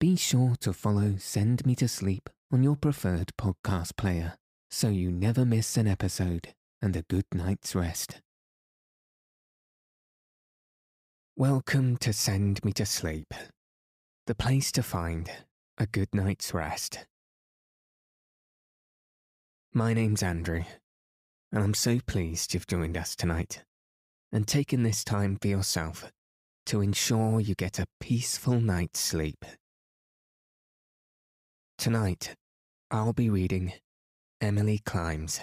be sure to follow Send Me to Sleep on your preferred podcast player so you never miss an episode and a good night's rest. Welcome to Send Me to Sleep, the place to find a good night's rest. My name's Andrew, and I'm so pleased you've joined us tonight and taken this time for yourself to ensure you get a peaceful night's sleep. Tonight, I'll be reading Emily Climbs,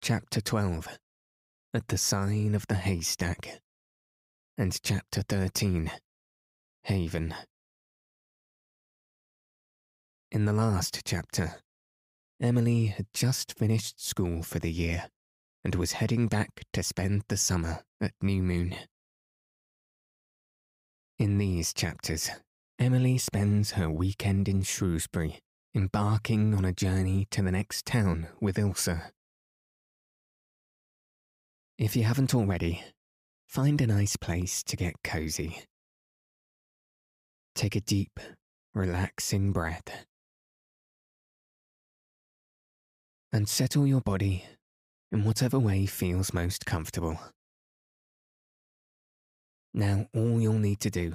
Chapter 12, At the Sign of the Haystack, and Chapter 13, Haven. In the last chapter, Emily had just finished school for the year and was heading back to spend the summer at New Moon. In these chapters, Emily spends her weekend in Shrewsbury, embarking on a journey to the next town with Ilse. If you haven't already, find a nice place to get cozy. Take a deep, relaxing breath. And settle your body in whatever way feels most comfortable. Now, all you'll need to do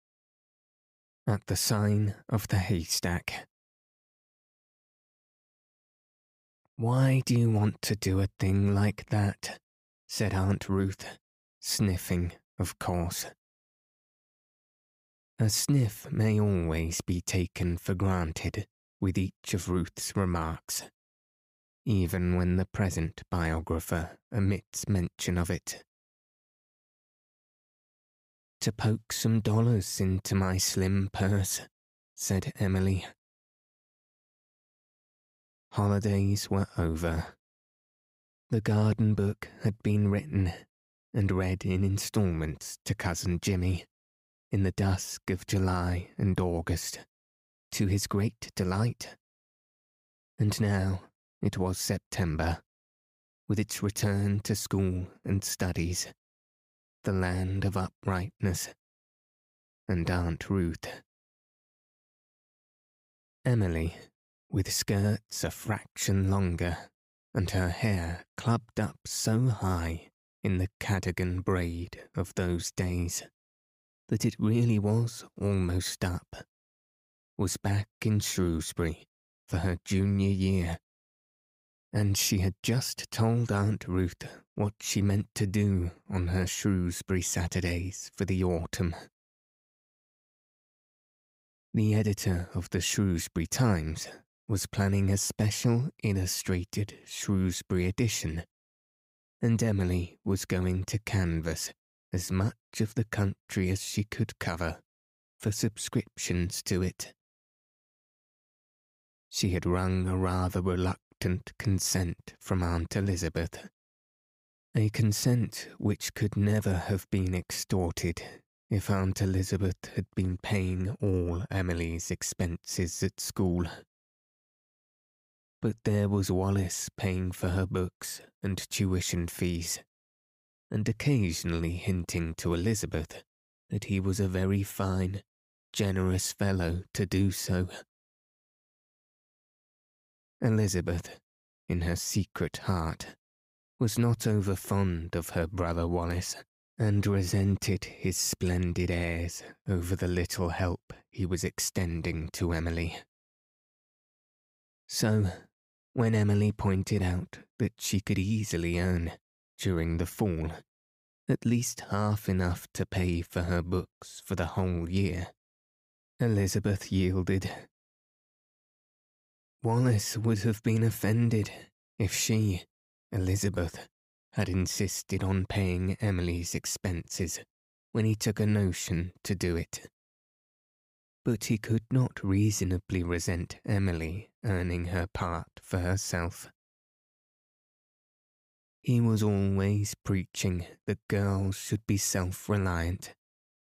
at the sign of the haystack. Why do you want to do a thing like that? said Aunt Ruth, sniffing, of course. A sniff may always be taken for granted with each of Ruth's remarks, even when the present biographer omits mention of it to poke some dollars into my slim purse, said Emily. Holidays were over. The garden book had been written and read in instalments to Cousin Jimmy in the dusk of July and August, to his great delight. And now it was September, with its return to school and studies the land of uprightness, and Aunt Ruth. Emily, with skirts a fraction longer, and her hair clubbed up so high in the Cadogan braid of those days that it really was almost up, was back in Shrewsbury for her junior year and she had just told Aunt Ruth what she meant to do on her Shrewsbury Saturdays for the autumn. The editor of the Shrewsbury Times was planning a special illustrated Shrewsbury edition, and Emily was going to canvass as much of the country as she could cover for subscriptions to it. She had wrung a rather reluctant reluctant consent from Aunt Elizabeth. A consent which could never have been extorted if Aunt Elizabeth had been paying all Emily's expenses at school. But there was Wallace paying for her books and tuition fees, and occasionally hinting to Elizabeth that he was a very fine, generous fellow to do so. Elizabeth, in her secret heart, was not over fond of her brother Wallace, and resented his splendid airs over the little help he was extending to Emily. So, when Emily pointed out that she could easily earn, during the fall, at least half enough to pay for her books for the whole year, Elizabeth yielded Wallace would have been offended if she, Elizabeth, had insisted on paying Emily's expenses when he took a notion to do it. but he could not reasonably resent Emily earning her part for herself. He was always preaching that girls should be self reliant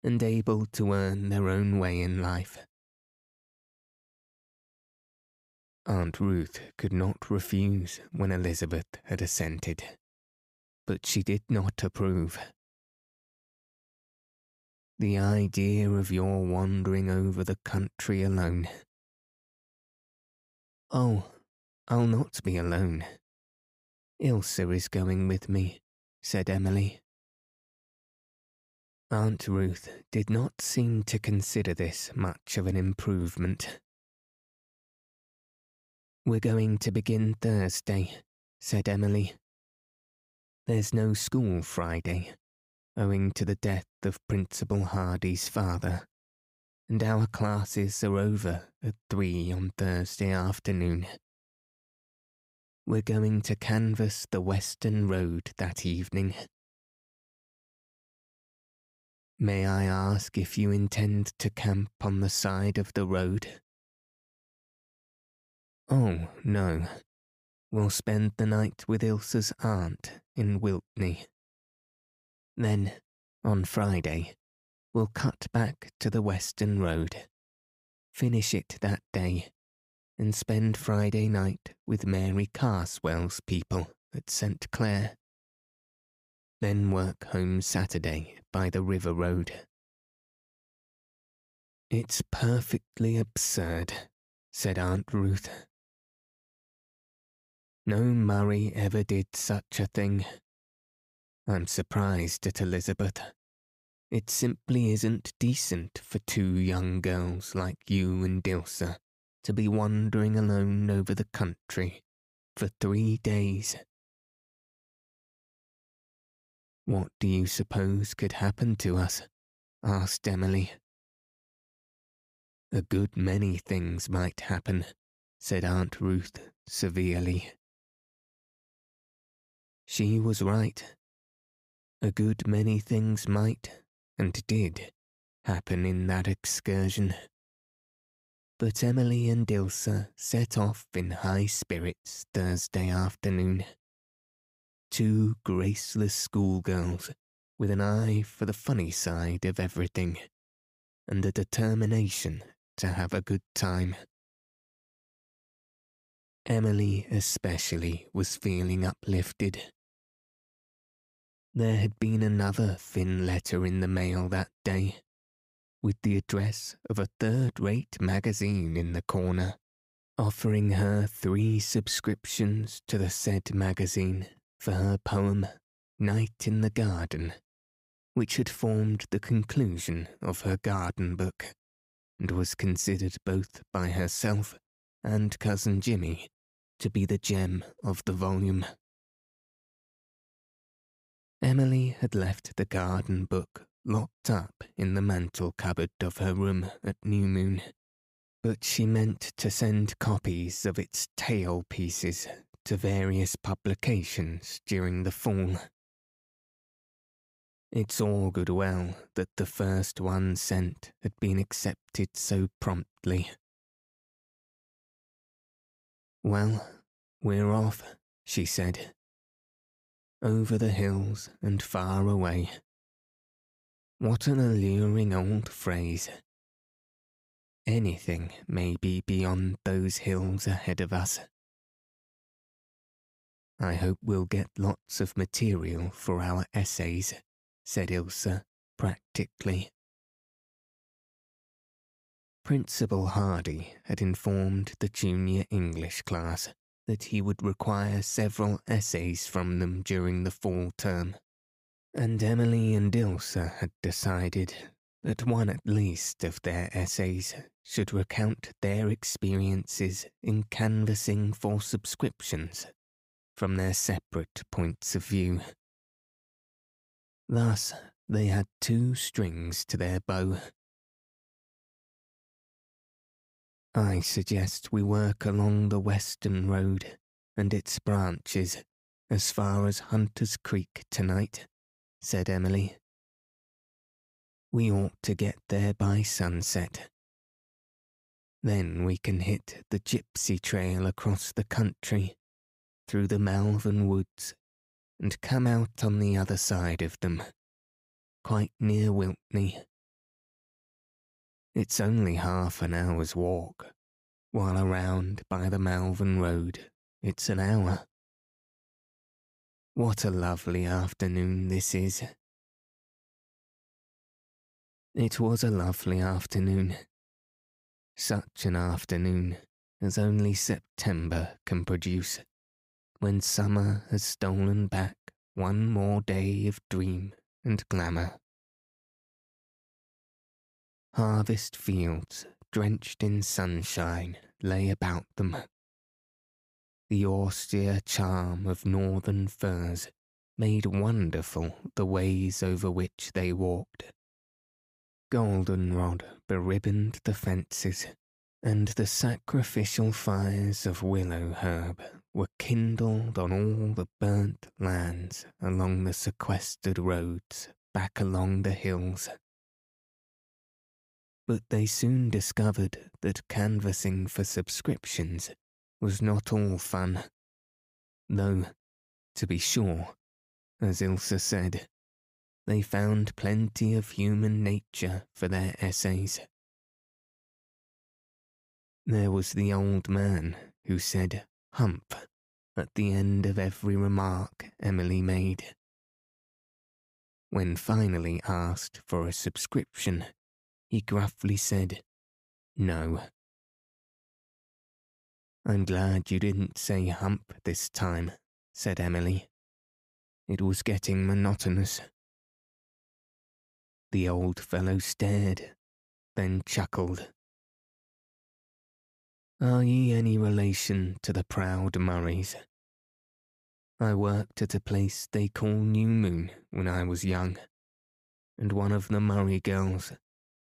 and able to earn their own way in life. Aunt Ruth could not refuse when Elizabeth had assented, but she did not approve. The idea of your wandering over the country alone. Oh, I'll not be alone. Ilse is going with me, said Emily. Aunt Ruth did not seem to consider this much of an improvement. We're going to begin Thursday, said Emily. There's no school Friday, owing to the death of Principal Hardy's father, and our classes are over at three on Thursday afternoon. We're going to canvass the Western Road that evening. May I ask if you intend to camp on the side of the road? Oh, no. We'll spend the night with Ilse's aunt in Wiltney. Then, on Friday, we'll cut back to the Western Road, finish it that day, and spend Friday night with Mary Carswell's people at St. Clair. Then work home Saturday by the River Road. It's perfectly absurd, said Aunt Ruth. No Murray ever did such a thing. I'm surprised at Elizabeth. It simply isn't decent for two young girls like you and Ilse to be wandering alone over the country for three days. What do you suppose could happen to us? asked Emily. A good many things might happen, said Aunt Ruth severely. She was right. A good many things might, and did, happen in that excursion. But Emily and Ilse set off in high spirits Thursday afternoon. Two graceless schoolgirls with an eye for the funny side of everything, and a determination to have a good time. Emily especially was feeling uplifted. There had been another thin letter in the mail that day, with the address of a third rate magazine in the corner, offering her three subscriptions to the said magazine for her poem Night in the Garden, which had formed the conclusion of her garden book, and was considered both by herself and cousin Jimmy to be the gem of the volume. Emily had left the garden book locked up in the mantel cupboard of her room at New Moon, but she meant to send copies of its tail pieces to various publications during the fall. It's all good well that the first one sent had been accepted so promptly. Well, we're off, she said, over the hills and far away. What an alluring old phrase. Anything may be beyond those hills ahead of us. I hope we'll get lots of material for our essays, said Ilse practically. Principal Hardy had informed the junior English class that he would require several essays from them during the fall term, and Emily and Ilsa had decided that one at least of their essays should recount their experiences in canvassing for subscriptions from their separate points of view. Thus, they had two strings to their bow I suggest we work along the Western Road and its branches as far as Hunter's Creek tonight, said Emily. We ought to get there by sunset, Then we can hit the gypsy trail across the country, through the Malvern woods, and come out on the other side of them, quite near Wiltney. It's only half an hour's walk, while around by the Malvern Road it's an hour. What a lovely afternoon this is. It was a lovely afternoon. Such an afternoon as only September can produce, when summer has stolen back one more day of dream and glamour. Harvest fields, drenched in sunshine, lay about them. The austere charm of northern firs made wonderful the ways over which they walked. Goldenrod beribboned the fences, and the sacrificial fires of willow herb were kindled on all the burnt lands along the sequestered roads back along the hills but they soon discovered that canvassing for subscriptions was not all fun. Though, to be sure, as Ilse said, they found plenty of human nature for their essays. There was the old man who said hump at the end of every remark Emily made. When finally asked for a subscription, he gruffly said, No. I'm glad you didn't say hump this time, said Emily. It was getting monotonous. The old fellow stared, then chuckled. Are ye any relation to the proud Murrays? I worked at a place they call New Moon when I was young, and one of the Murray girls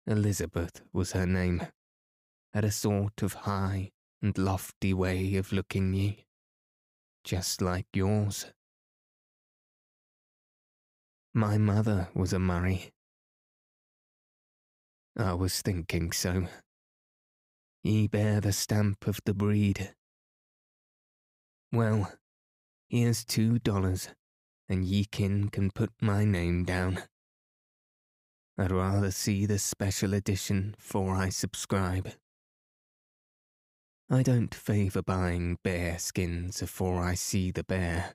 Elizabeth was her name, had a sort of high and lofty way of looking ye, just like yours. My mother was a Murray. I was thinking so. Ye bear the stamp of the breed. Well, here's two dollars, and ye kin can put my name down. I'd rather see the special edition before I subscribe. I don't favour buying bear skins afore I see the bear,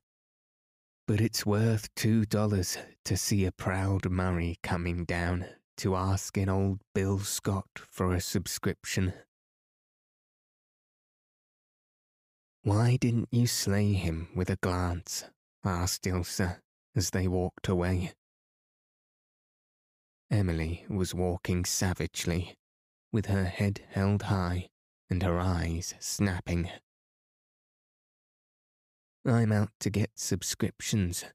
but it's worth two dollars to see a proud Murray coming down to asking old Bill Scott for a subscription. Why didn't you slay him with a glance? asked Ilse as they walked away. Emily was walking savagely, with her head held high and her eyes snapping. I'm out to get subscriptions,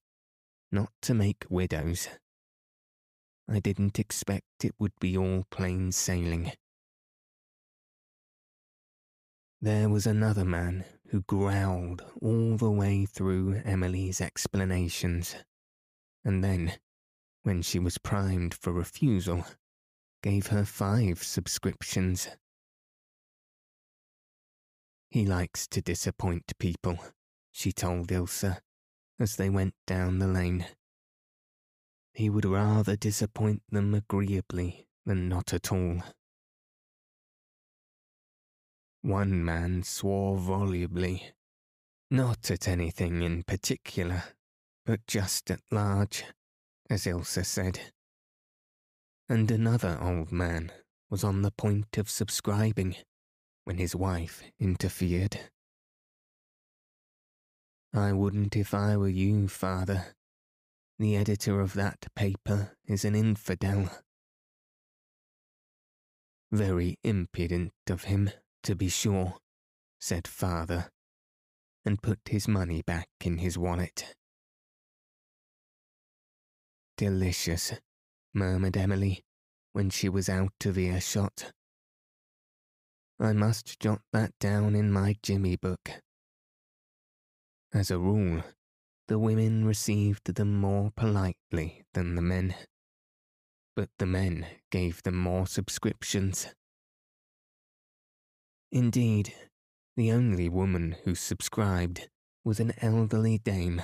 not to make widows. I didn't expect it would be all plain sailing. There was another man who growled all the way through Emily's explanations, and then when she was primed for refusal, gave her five subscriptions. He likes to disappoint people, she told Ilse as they went down the lane. He would rather disappoint them agreeably than not at all. One man swore volubly, not at anything in particular, but just at large as Ilse said. And another old man was on the point of subscribing when his wife interfered. I wouldn't if I were you, father. The editor of that paper is an infidel. Very impudent of him, to be sure, said father, and put his money back in his wallet. Delicious, murmured Emily when she was out of earshot. I must jot that down in my Jimmy book. As a rule, the women received them more politely than the men, but the men gave them more subscriptions. Indeed, the only woman who subscribed was an elderly dame,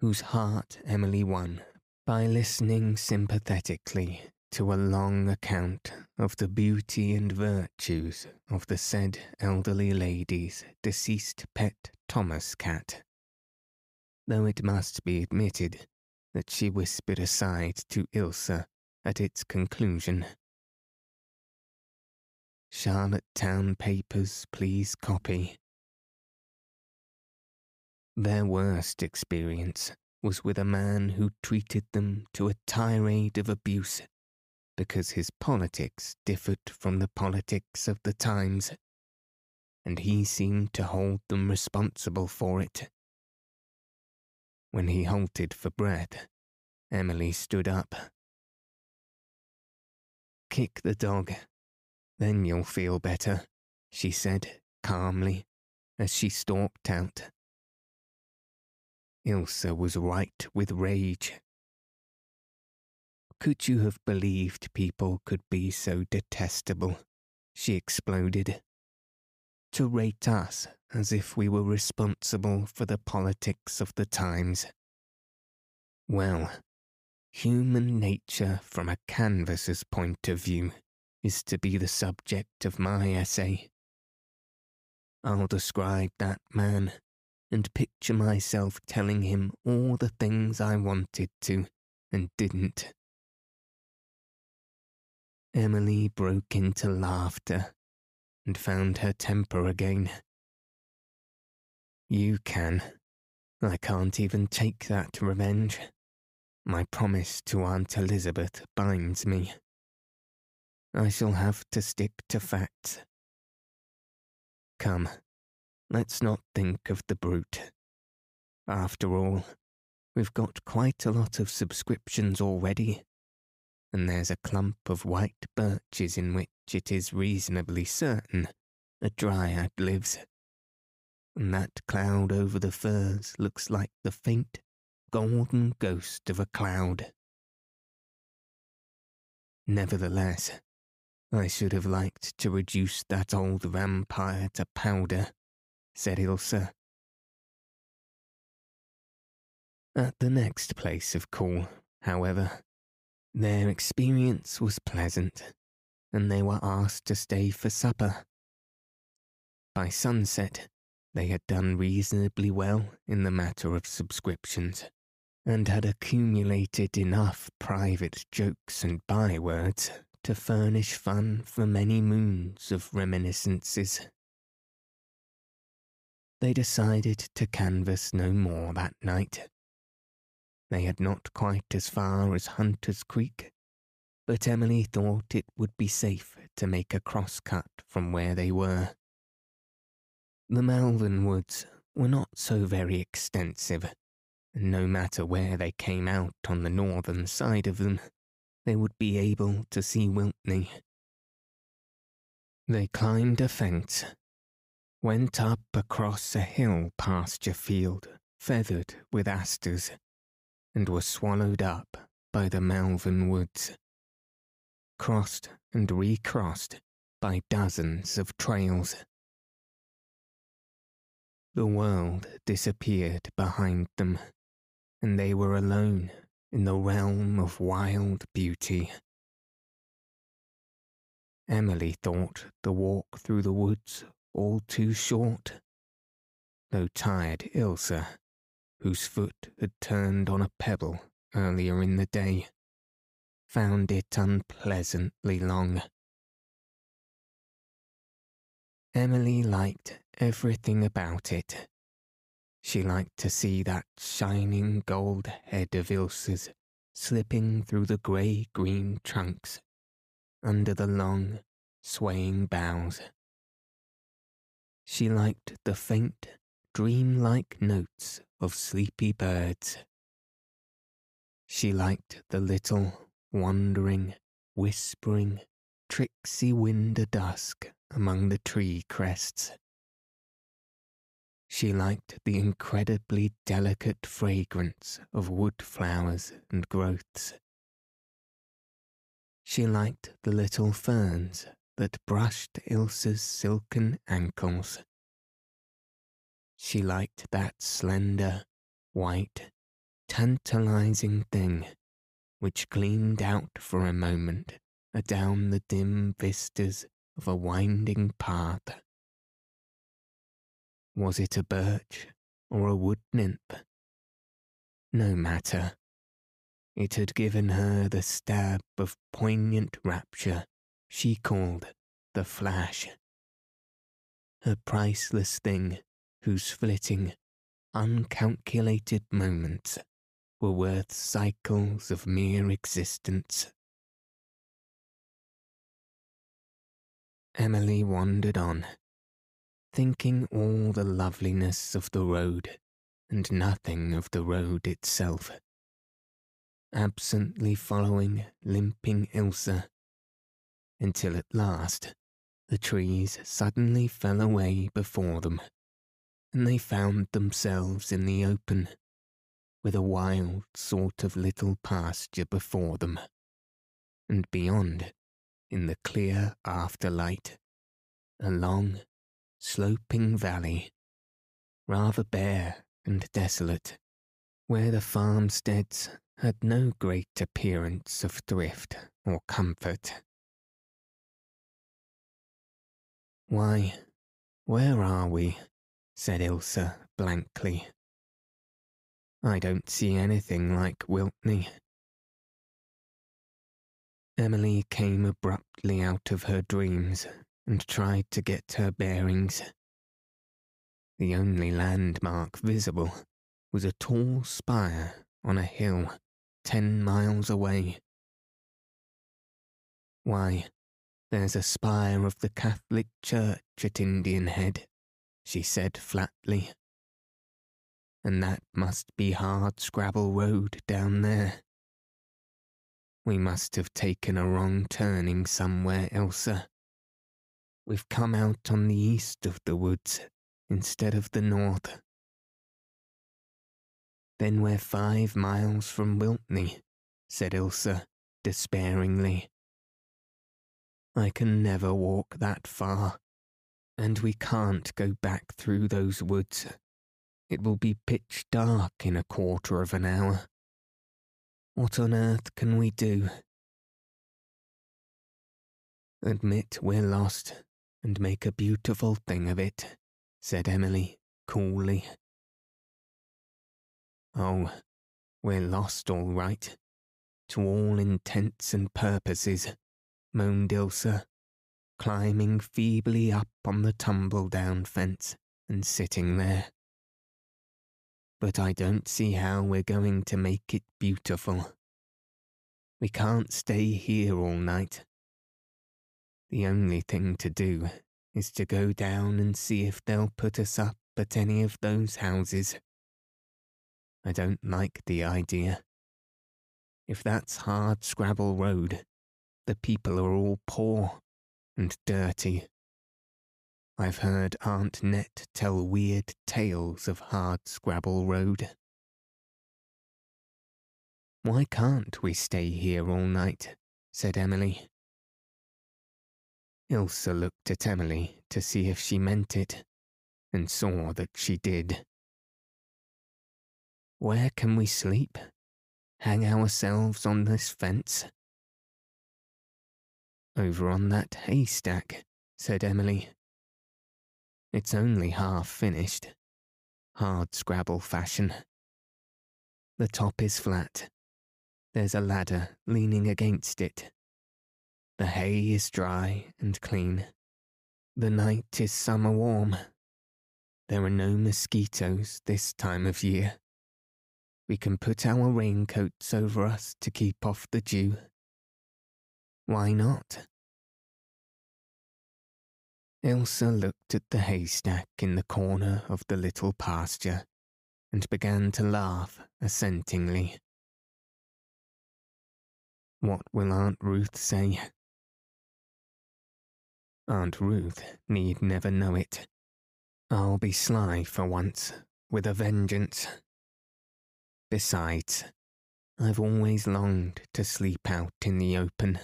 whose heart Emily won by listening sympathetically to a long account of the beauty and virtues of the said elderly lady's deceased pet Thomas cat. Though it must be admitted that she whispered aside to Ilse at its conclusion. Charlotte Town papers, please copy. Their worst experience was with a man who treated them to a tirade of abuse because his politics differed from the politics of the times, and he seemed to hold them responsible for it. When he halted for breath, Emily stood up. Kick the dog, then you'll feel better, she said calmly as she stalked out. Ilse was white with rage could you have believed people could be so detestable? She exploded. To rate us as if we were responsible for the politics of the times. Well, human nature from a canvasser's point of view is to be the subject of my essay. I'll describe that man and picture myself telling him all the things I wanted to and didn't. Emily broke into laughter and found her temper again. You can. I can't even take that revenge. My promise to Aunt Elizabeth binds me. I shall have to stick to facts. Come, let's not think of the brute. After all, we've got quite a lot of subscriptions already and there's a clump of white birches in which it is reasonably certain a dryad lives. And that cloud over the firs looks like the faint, golden ghost of a cloud. Nevertheless, I should have liked to reduce that old vampire to powder, said Ilse. At the next place of call, however, their experience was pleasant, and they were asked to stay for supper. By sunset, they had done reasonably well in the matter of subscriptions, and had accumulated enough private jokes and bywords to furnish fun for many moons of reminiscences. They decided to canvass no more that night they had not quite as far as Hunter's Creek, but Emily thought it would be safe to make a cross cut from where they were. The Malvern Woods were not so very extensive, and no matter where they came out on the northern side of them, they would be able to see Wiltney. They climbed a fence, went up across a hill pasture field feathered with asters, and were swallowed up by the Malvern woods. Crossed and recrossed by dozens of trails. The world disappeared behind them, and they were alone in the realm of wild beauty. Emily thought the walk through the woods all too short, though tired Ilse whose foot had turned on a pebble earlier in the day, found it unpleasantly long. Emily liked everything about it. She liked to see that shining gold head of Ilse's slipping through the grey green trunks under the long, swaying boughs. She liked the faint, dream-like notes of sleepy birds. She liked the little, wandering, whispering, tricksy wind a dusk among the tree crests. She liked the incredibly delicate fragrance of wood flowers and growths. She liked the little ferns that brushed Ilse's silken ankles. She liked that slender, white, tantalizing thing which gleamed out for a moment adown the dim vistas of a winding path. Was it a birch or a wood nymph? No matter. It had given her the stab of poignant rapture she called the flash. A priceless thing whose flitting, uncalculated moments were worth cycles of mere existence. Emily wandered on, thinking all the loveliness of the road and nothing of the road itself, absently following limping Ilse, until at last the trees suddenly fell away before them, and they found themselves in the open, with a wild sort of little pasture before them, and beyond in the clear afterlight, a long, sloping valley, rather bare and desolate, where the farmsteads had no great appearance of thrift or comfort. Why, where are we? said Ilse blankly. I don't see anything like Wiltney. Emily came abruptly out of her dreams and tried to get her bearings. The only landmark visible was a tall spire on a hill ten miles away. Why, there's a spire of the Catholic Church at Indian Head, she said flatly. And that must be Hard Scrabble Road down there. We must have taken a wrong turning somewhere, Ilse. We've come out on the east of the woods instead of the north. Then we're five miles from Wiltney, said Ilse despairingly. I can never walk that far, and we can't go back through those woods. It will be pitch dark in a quarter of an hour. What on earth can we do? Admit we're lost and make a beautiful thing of it, said Emily coolly. Oh, we're lost all right, to all intents and purposes, moaned Ilse, climbing feebly up on the tumble down fence and sitting there but I don't see how we're going to make it beautiful. We can't stay here all night. The only thing to do is to go down and see if they'll put us up at any of those houses. I don't like the idea. If that's hard Scrabble Road, the people are all poor and dirty I've heard Aunt Net tell weird tales of Hard Scrabble Road. Why can't we stay here all night? said Emily. Ilse looked at Emily to see if she meant it, and saw that she did. Where can we sleep? Hang ourselves on this fence? Over on that haystack, said Emily, it's only half finished. Hard Scrabble fashion. The top is flat. There's a ladder leaning against it. The hay is dry and clean. The night is summer warm. There are no mosquitoes this time of year. We can put our raincoats over us to keep off the dew. Why not? Ilse looked at the haystack in the corner of the little pasture and began to laugh assentingly. What will Aunt Ruth say? Aunt Ruth need never know it. I'll be sly for once, with a vengeance. Besides, I've always longed to sleep out in the open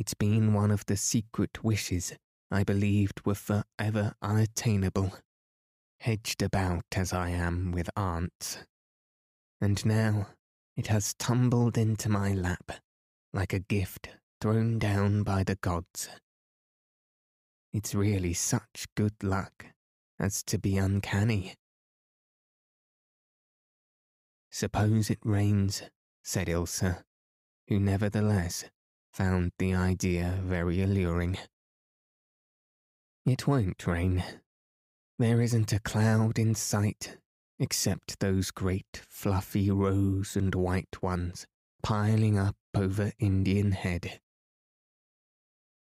It's been one of the secret wishes I believed were forever unattainable, hedged about as I am with aunts. And now it has tumbled into my lap like a gift thrown down by the gods. It's really such good luck as to be uncanny. Suppose it rains, said Ilse, who nevertheless found the idea very alluring. It won't rain. There isn't a cloud in sight except those great fluffy rose and white ones piling up over Indian Head.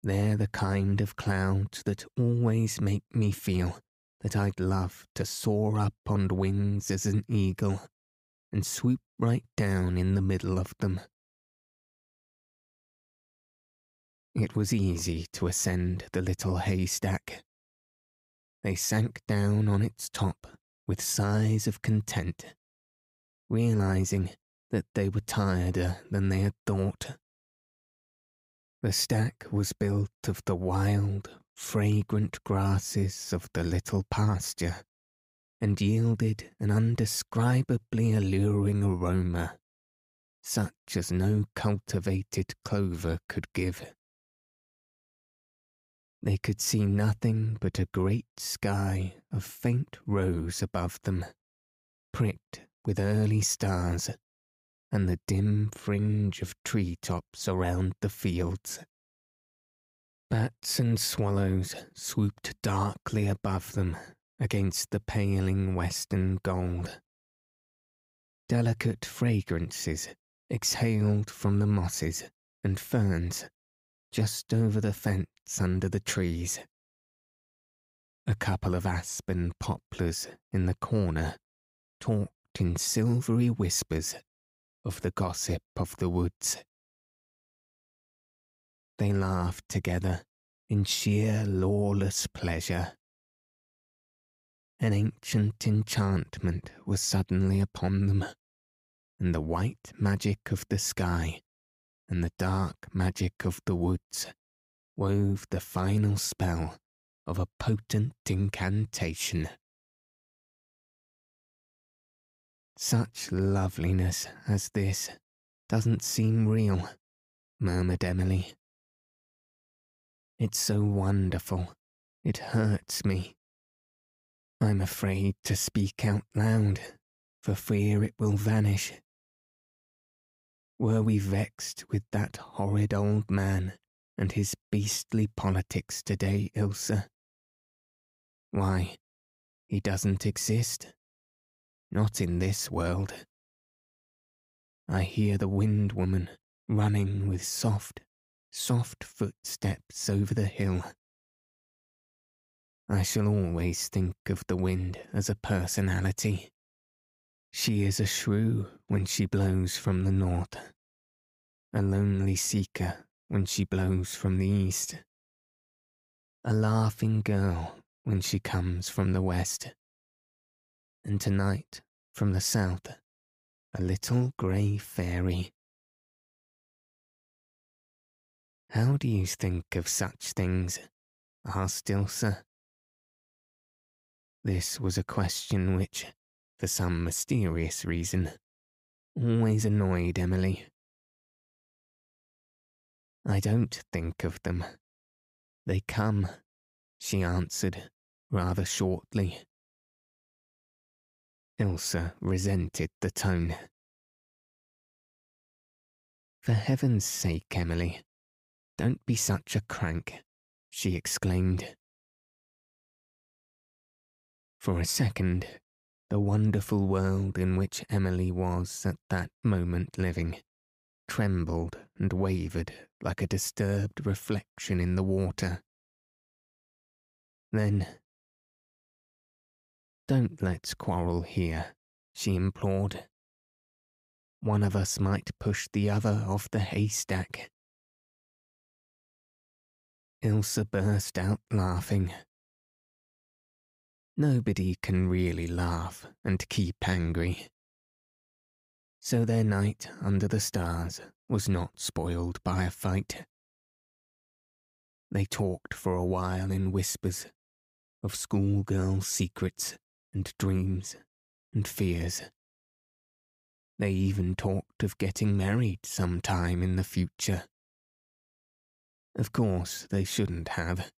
They're the kind of clouds that always make me feel that I'd love to soar up on wings as an eagle and swoop right down in the middle of them. It was easy to ascend the little haystack. They sank down on its top with sighs of content, realizing that they were tireder than they had thought. The stack was built of the wild, fragrant grasses of the little pasture and yielded an undescribably alluring aroma, such as no cultivated clover could give. They could see nothing but a great sky of faint rose above them, pricked with early stars, and the dim fringe of tree tops around the fields. Bats and swallows swooped darkly above them against the paling western gold. Delicate fragrances exhaled from the mosses and ferns just over the fence under the trees. A couple of aspen poplars in the corner talked in silvery whispers of the gossip of the woods. They laughed together in sheer lawless pleasure. An ancient enchantment was suddenly upon them, and the white magic of the sky and the dark magic of the woods wove the final spell of a potent incantation. Such loveliness as this doesn't seem real, murmured Emily. It's so wonderful, it hurts me. I'm afraid to speak out loud, for fear it will vanish. Were we vexed with that horrid old man and his beastly politics today, Ilse? Why, he doesn't exist. Not in this world. I hear the wind woman running with soft, soft footsteps over the hill. I shall always think of the wind as a personality she is a shrew when she blows from the north, a lonely seeker when she blows from the east, a laughing girl when she comes from the west, and tonight from the south, a little grey fairy. How do you think of such things? asked Ilse. This was a question which, for some mysterious reason, always annoyed Emily. I don't think of them. They come, she answered rather shortly. Ilse resented the tone. For heaven's sake, Emily, don't be such a crank, she exclaimed. For a second, the wonderful world in which Emily was at that moment living trembled and wavered like a disturbed reflection in the water. Then, Don't let's quarrel here, she implored. One of us might push the other off the haystack. Ilse burst out laughing Nobody can really laugh and keep angry. So their night under the stars was not spoiled by a fight. they talked for a while in whispers of schoolgirl secrets and dreams and fears. They even talked of getting married some time in the future. Of course, they shouldn't have,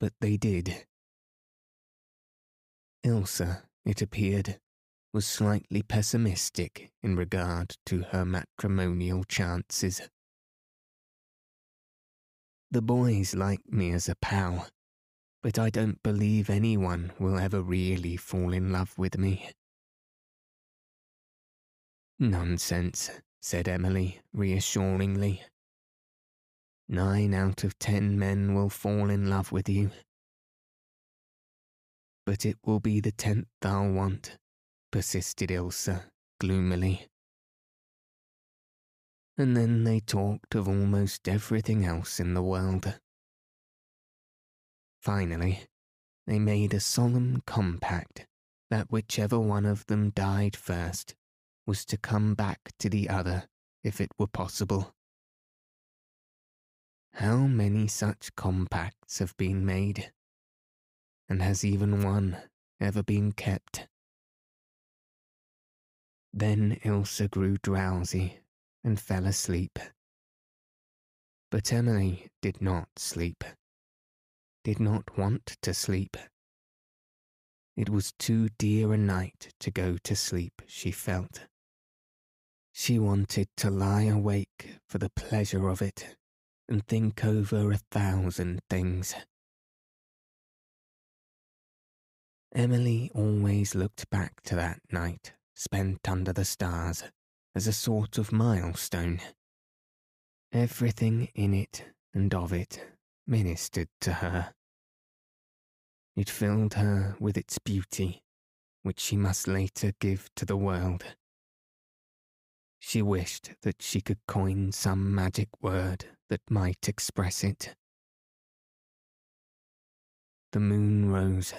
but they did. Ilse, it appeared, was slightly pessimistic in regard to her matrimonial chances. The boys like me as a pal, but I don't believe anyone will ever really fall in love with me. Nonsense, said Emily reassuringly. Nine out of ten men will fall in love with you. But it will be the tenth I'll want, persisted Ilse gloomily. And then they talked of almost everything else in the world. Finally, they made a solemn compact that whichever one of them died first was to come back to the other if it were possible. How many such compacts have been made? And has even one ever been kept? Then Ilse grew drowsy and fell asleep. But Emily did not sleep, did not want to sleep. It was too dear a night to go to sleep, she felt. She wanted to lie awake for the pleasure of it and think over a thousand things. Emily always looked back to that night spent under the stars as a sort of milestone. Everything in it and of it ministered to her. It filled her with its beauty, which she must later give to the world. She wished that she could coin some magic word that might express it. The moon rose.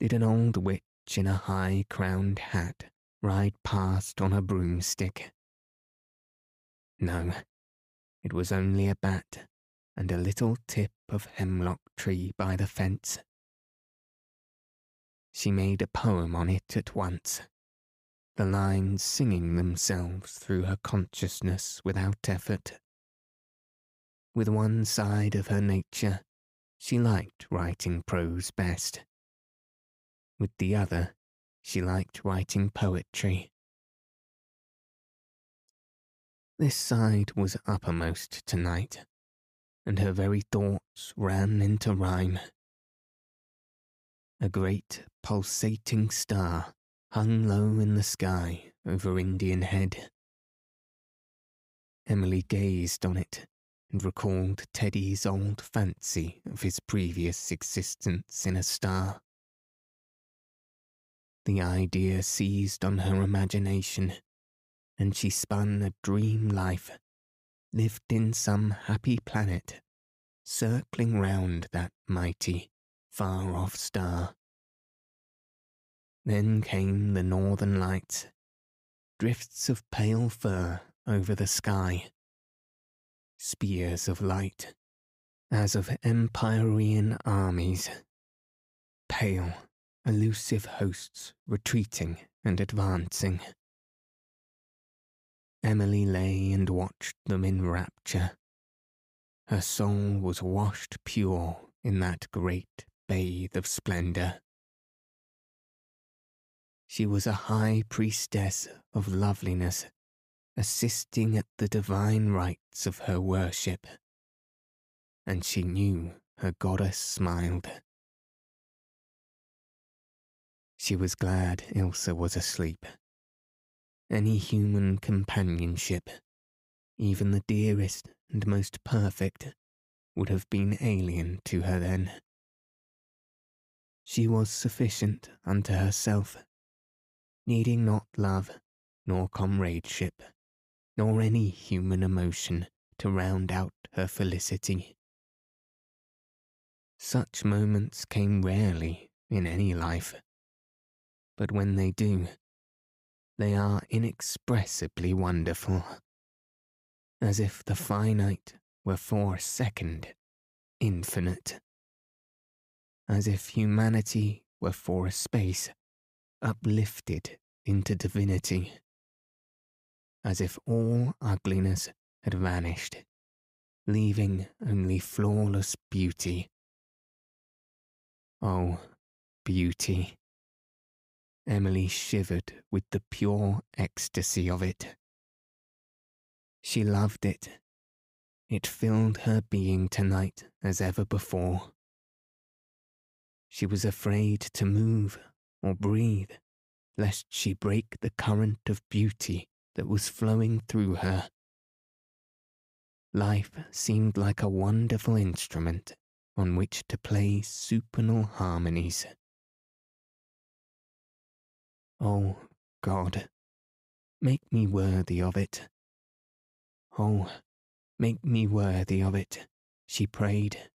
Did an old witch in a high crowned hat ride past on a broomstick? No, it was only a bat and a little tip of hemlock tree by the fence. She made a poem on it at once the lines singing themselves through her consciousness without effort. With one side of her nature, she liked writing prose best. With the other, she liked writing poetry. This side was uppermost tonight, and her very thoughts ran into rhyme. A great pulsating star hung low in the sky over Indian Head. Emily gazed on it and recalled Teddy's old fancy of his previous existence in a star. The idea seized on her imagination, and she spun a dream life, lived in some happy planet, circling round that mighty, far off star. Then came the northern lights, drifts of pale fur over the sky, spears of light, as of Empyrean armies, pale, elusive hosts retreating and advancing. Emily lay and watched them in rapture. Her soul was washed pure in that great bathe of splendour. She was a high priestess of loveliness, assisting at the divine rites of her worship. And she knew her goddess smiled. She was glad Ilse was asleep. Any human companionship, even the dearest and most perfect, would have been alien to her then. She was sufficient unto herself needing not love, nor comradeship, nor any human emotion to round out her felicity. Such moments came rarely in any life, but when they do, they are inexpressibly wonderful, as if the finite were for a second infinite. As if humanity were for a space uplifted into divinity. As if all ugliness had vanished, leaving only flawless beauty. Oh, beauty. Emily shivered with the pure ecstasy of it. She loved it. It filled her being tonight as ever before. She was afraid to move or breathe, lest she break the current of beauty that was flowing through her. Life seemed like a wonderful instrument on which to play supernal harmonies. Oh, God, make me worthy of it. Oh, make me worthy of it, she prayed.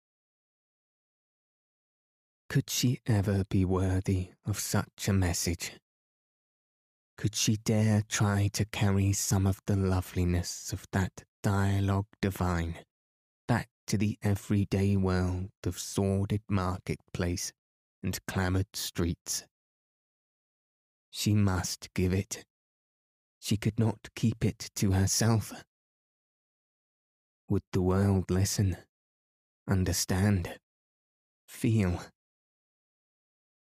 Could she ever be worthy of such a message? Could she dare try to carry some of the loveliness of that dialogue divine back to the everyday world of sordid marketplace and clamoured streets? She must give it. She could not keep it to herself. Would the world listen, understand, feel?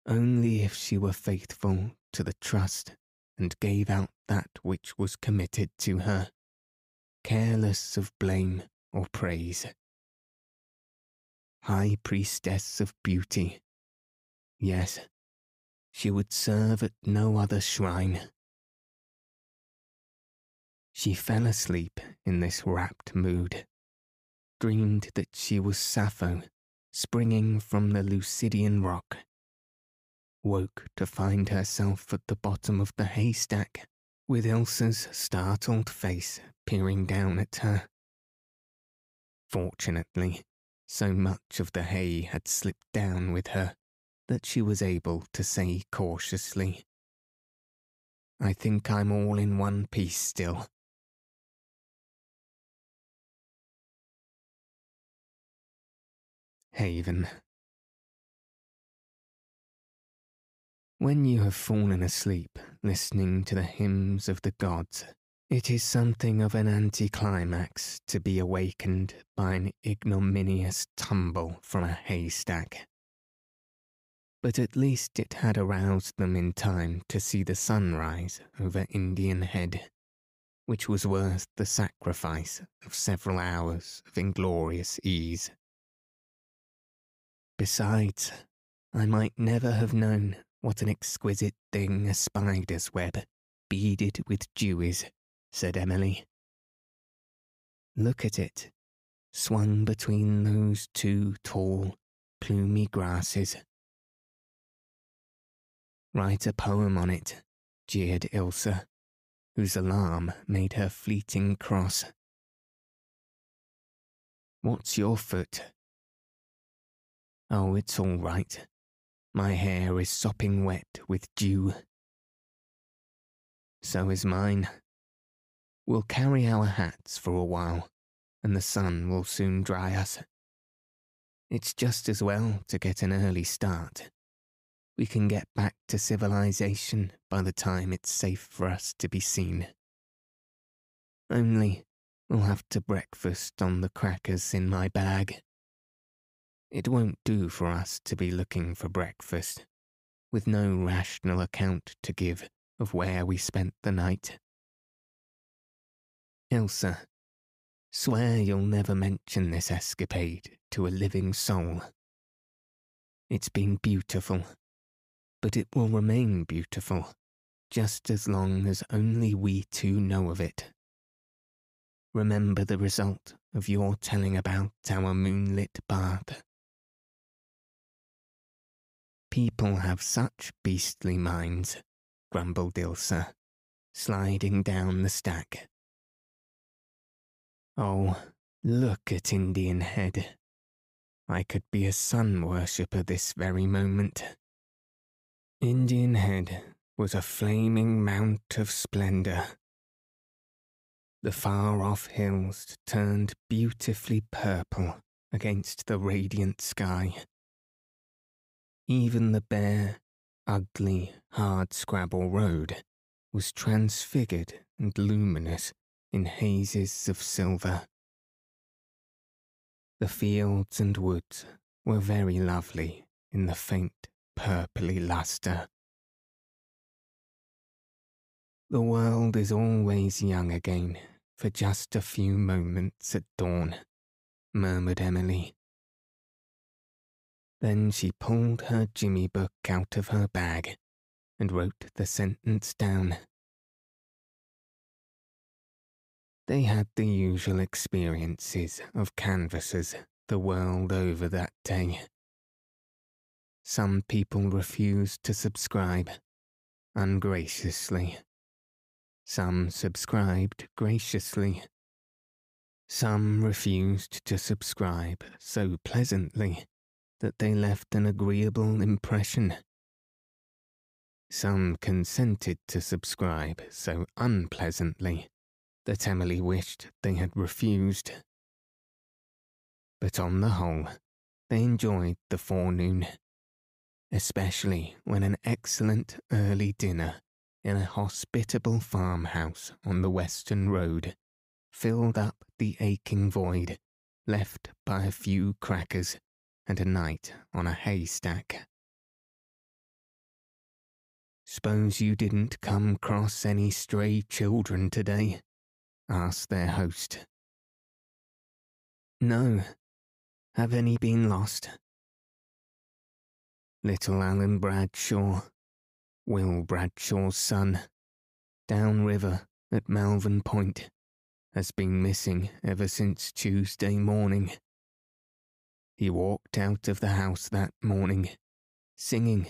Only if she were faithful to the trust and gave out that which was committed to her, careless of blame or praise. High priestess of beauty, yes, she would serve at no other shrine. She fell asleep in this rapt mood, dreamed that she was Sappho springing from the Leucadian rock, woke to find herself at the bottom of the haystack with Ilse's startled face peering down at her. Fortunately, so much of the hay had slipped down with her that she was able to say cautiously, I think I'm all in one piece still. Haven. When you have fallen asleep listening to the hymns of the gods, it is something of an anticlimax to be awakened by an ignominious tumble from a haystack but at least it had aroused them in time to see the sunrise over Indian Head, which was worth the sacrifice of several hours of inglorious ease. Besides, I might never have known what an exquisite thing a spider's web, beaded with dew is, said Emily. Look at it, swung between those two tall, plumy grasses Write a poem on it, jeered Ilse, whose alarm made her fleeting cross. What's your foot? Oh, it's all right. My hair is sopping wet with dew. So is mine. We'll carry our hats for a while, and the sun will soon dry us. It's just as well to get an early start we can get back to civilization by the time it's safe for us to be seen. Only we'll have to breakfast on the crackers in my bag. It won't do for us to be looking for breakfast, with no rational account to give of where we spent the night. Ilse, swear you'll never mention this escapade to a living soul. It's been beautiful but it will remain beautiful just as long as only we two know of it. Remember the result of your telling about our moonlit bath. People have such beastly minds, grumbled Ilse, sliding down the stack. Oh, look at Indian Head. I could be a sun worshipper this very moment. Indian Head was a flaming mount of splendour. The far off hills turned beautifully purple against the radiant sky. Even the bare, ugly, hard scrabble road was transfigured and luminous in hazes of silver. The fields and woods were very lovely in the faint purply lustre. The world is always young again for just a few moments at dawn, murmured Emily. Then she pulled her Jimmy book out of her bag and wrote the sentence down. They had the usual experiences of canvassers the world over that day. Some people refused to subscribe, ungraciously. Some subscribed graciously. Some refused to subscribe so pleasantly that they left an agreeable impression. Some consented to subscribe so unpleasantly that Emily wished they had refused. But on the whole, they enjoyed the forenoon, especially when an excellent early dinner in a hospitable farmhouse on the Western Road filled up the aching void left by a few crackers and a night on a haystack. Suppose you didn't come across any stray children today? asked their host. No. Have any been lost? Little Alan Bradshaw, Will Bradshaw's son, downriver at Malvern Point, has been missing ever since Tuesday morning. He walked out of the house that morning, singing,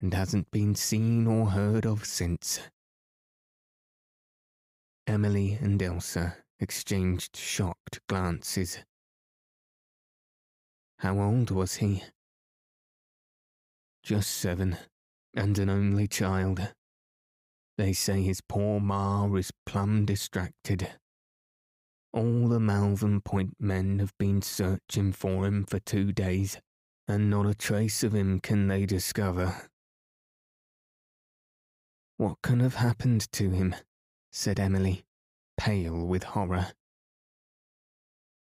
and hasn't been seen or heard of since. Emily and Ilse exchanged shocked glances. How old was he? Just seven, and an only child. They say his poor ma is plumb distracted. All the Malvern Point men have been searching for him for two days, and not a trace of him can they discover. What can have happened to him? said Emily, pale with horror.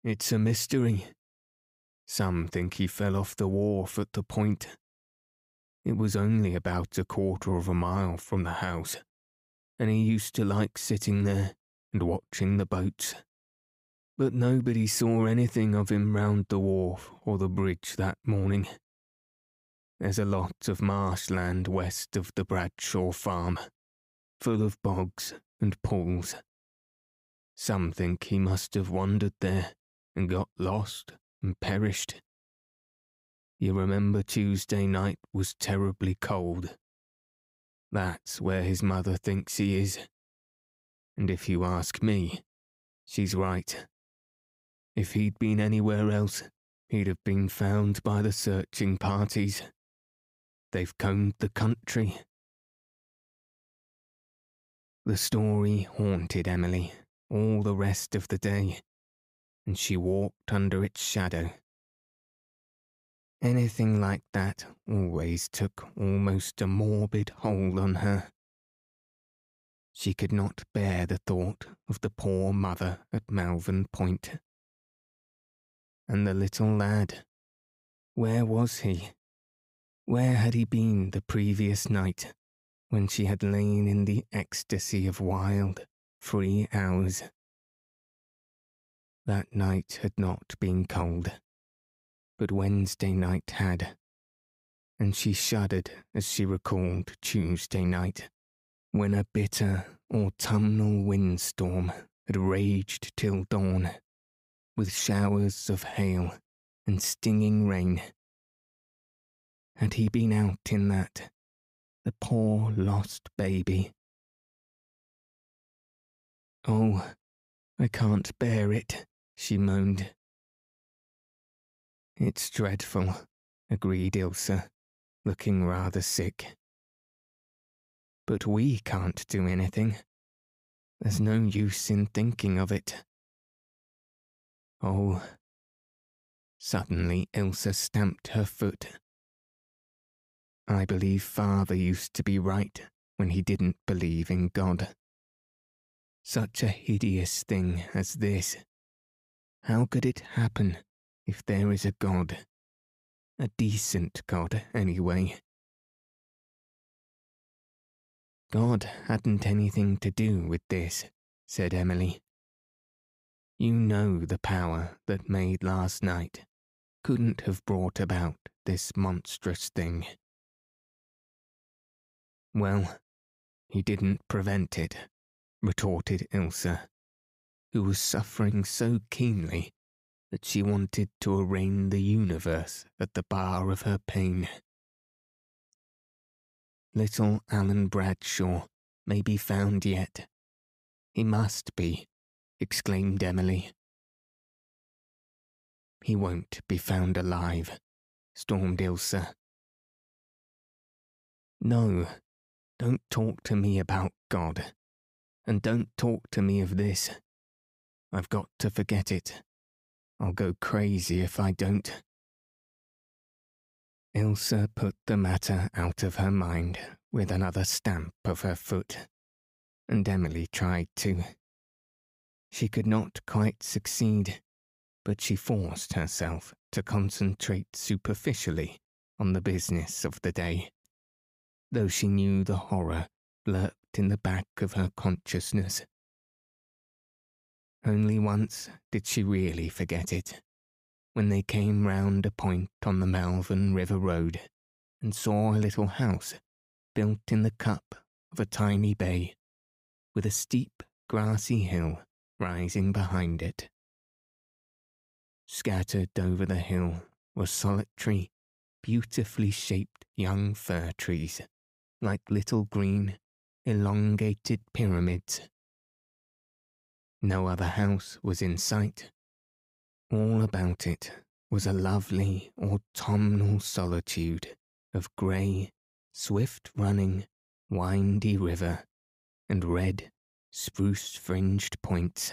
It's a mystery. Some think he fell off the wharf at the point. It was only about a quarter of a mile from the house, and he used to like sitting there and watching the boats but nobody saw anything of him round the wharf or the bridge that morning. There's a lot of marshland west of the Bradshaw farm, full of bogs and pools. Some think he must have wandered there and got lost and perished. You remember Tuesday night was terribly cold. That's where his mother thinks he is. And if you ask me, she's right. If he'd been anywhere else, he'd have been found by the searching parties. They've combed the country. The story haunted Emily all the rest of the day, and she walked under its shadow. Anything like that always took almost a morbid hold on her. She could not bear the thought of the poor mother at Malvern Point. And the little lad. Where was he? Where had he been the previous night when she had lain in the ecstasy of wild, free hours? That night had not been cold, but Wednesday night had, and she shuddered as she recalled Tuesday night, when a bitter autumnal windstorm had raged till dawn with showers of hail and stinging rain. Had he been out in that, the poor lost baby? Oh, I can't bear it, she moaned. It's dreadful, agreed Ilse, looking rather sick. But we can't do anything. There's no use in thinking of it. Oh, Suddenly, Ilse stamped her foot. I believe father used to be right when he didn't believe in God. Such a hideous thing as this. How could it happen if there is a God? A decent God, anyway. God hadn't anything to do with this, said Emily. You know the power that made last night couldn't have brought about this monstrous thing. Well, he didn't prevent it, retorted Ilse, who was suffering so keenly that she wanted to arraign the universe at the bar of her pain. Little Alan Bradshaw may be found yet. He must be, exclaimed Emily. He won't be found alive, stormed Ilse. No, don't talk to me about God. And don't talk to me of this. I've got to forget it. I'll go crazy if I don't. Ilse put the matter out of her mind with another stamp of her foot, and Emily tried to. She could not quite succeed, but she forced herself to concentrate superficially on the business of the day though she knew the horror lurked in the back of her consciousness. Only once did she really forget it, when they came round a point on the Malvern River Road and saw a little house built in the cup of a tiny bay, with a steep, grassy hill rising behind it. Scattered over the hill were solitary, beautifully shaped young fir trees like little green, elongated pyramids. No other house was in sight. All about it was a lovely autumnal solitude of grey, swift running, windy river and red, spruce fringed points.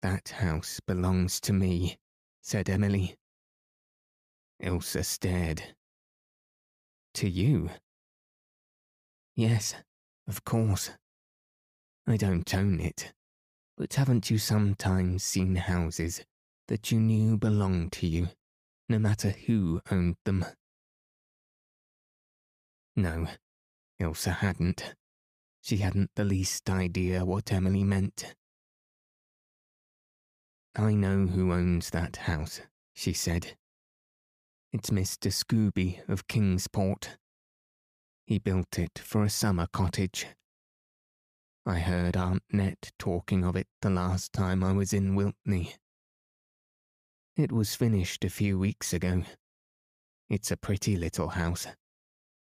That house belongs to me, said Emily. Ilse stared to you? Yes, of course. I don't own it, but haven't you sometimes seen houses that you knew belonged to you, no matter who owned them? No, Ilse hadn't. She hadn't the least idea what Emily meant. I know who owns that house, she said. It's Mr. Scooby of Kingsport. He built it for a summer cottage. I heard Aunt Nett talking of it the last time I was in Wiltney. It was finished a few weeks ago. It's a pretty little house,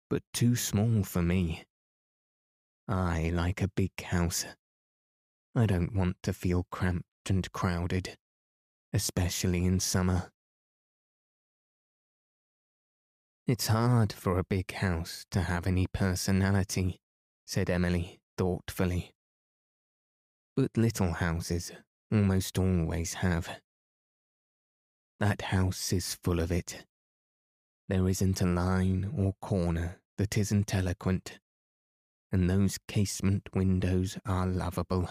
but too small for me. I like a big house. I don't want to feel cramped and crowded, especially in summer. It's hard for a big house to have any personality, said Emily thoughtfully. But little houses almost always have. That house is full of it. There isn't a line or corner that isn't eloquent, and those casement windows are lovable.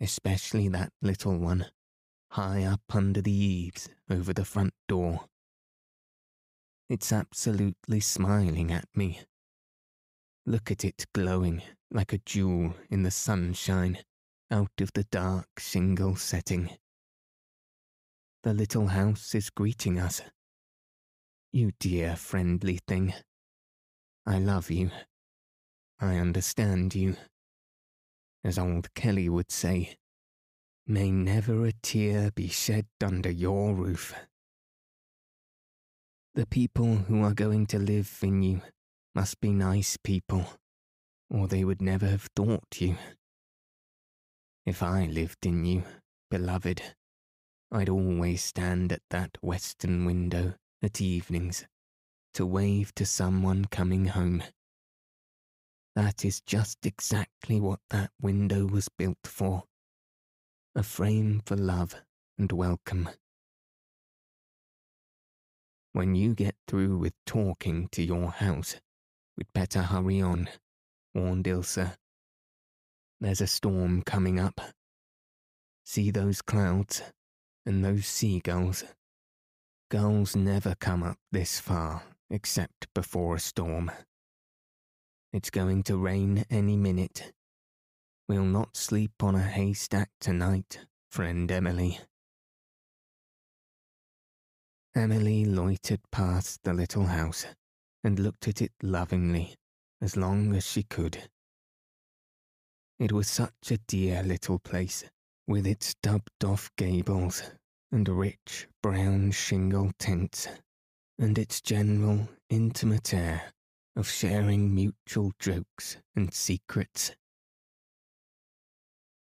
Especially that little one, high up under the eaves over the front door. It's absolutely smiling at me. Look at it glowing like a jewel in the sunshine out of the dark shingle setting. The little house is greeting us. You dear friendly thing. I love you. I understand you. As old Kelly would say, may never a tear be shed under your roof. The people who are going to live in you must be nice people, or they would never have thought you. If I lived in you, beloved, I'd always stand at that western window at evenings to wave to someone coming home. That is just exactly what that window was built for. A frame for love and welcome. When you get through with talking to your house, we'd better hurry on, warned Ilse. There's a storm coming up. See those clouds and those seagulls? Gulls never come up this far except before a storm. It's going to rain any minute. We'll not sleep on a haystack tonight, friend Emily. Emily loitered past the little house and looked at it lovingly as long as she could. It was such a dear little place, with its dubbed off gables and rich brown shingle tints, and its general intimate air of sharing mutual jokes and secrets.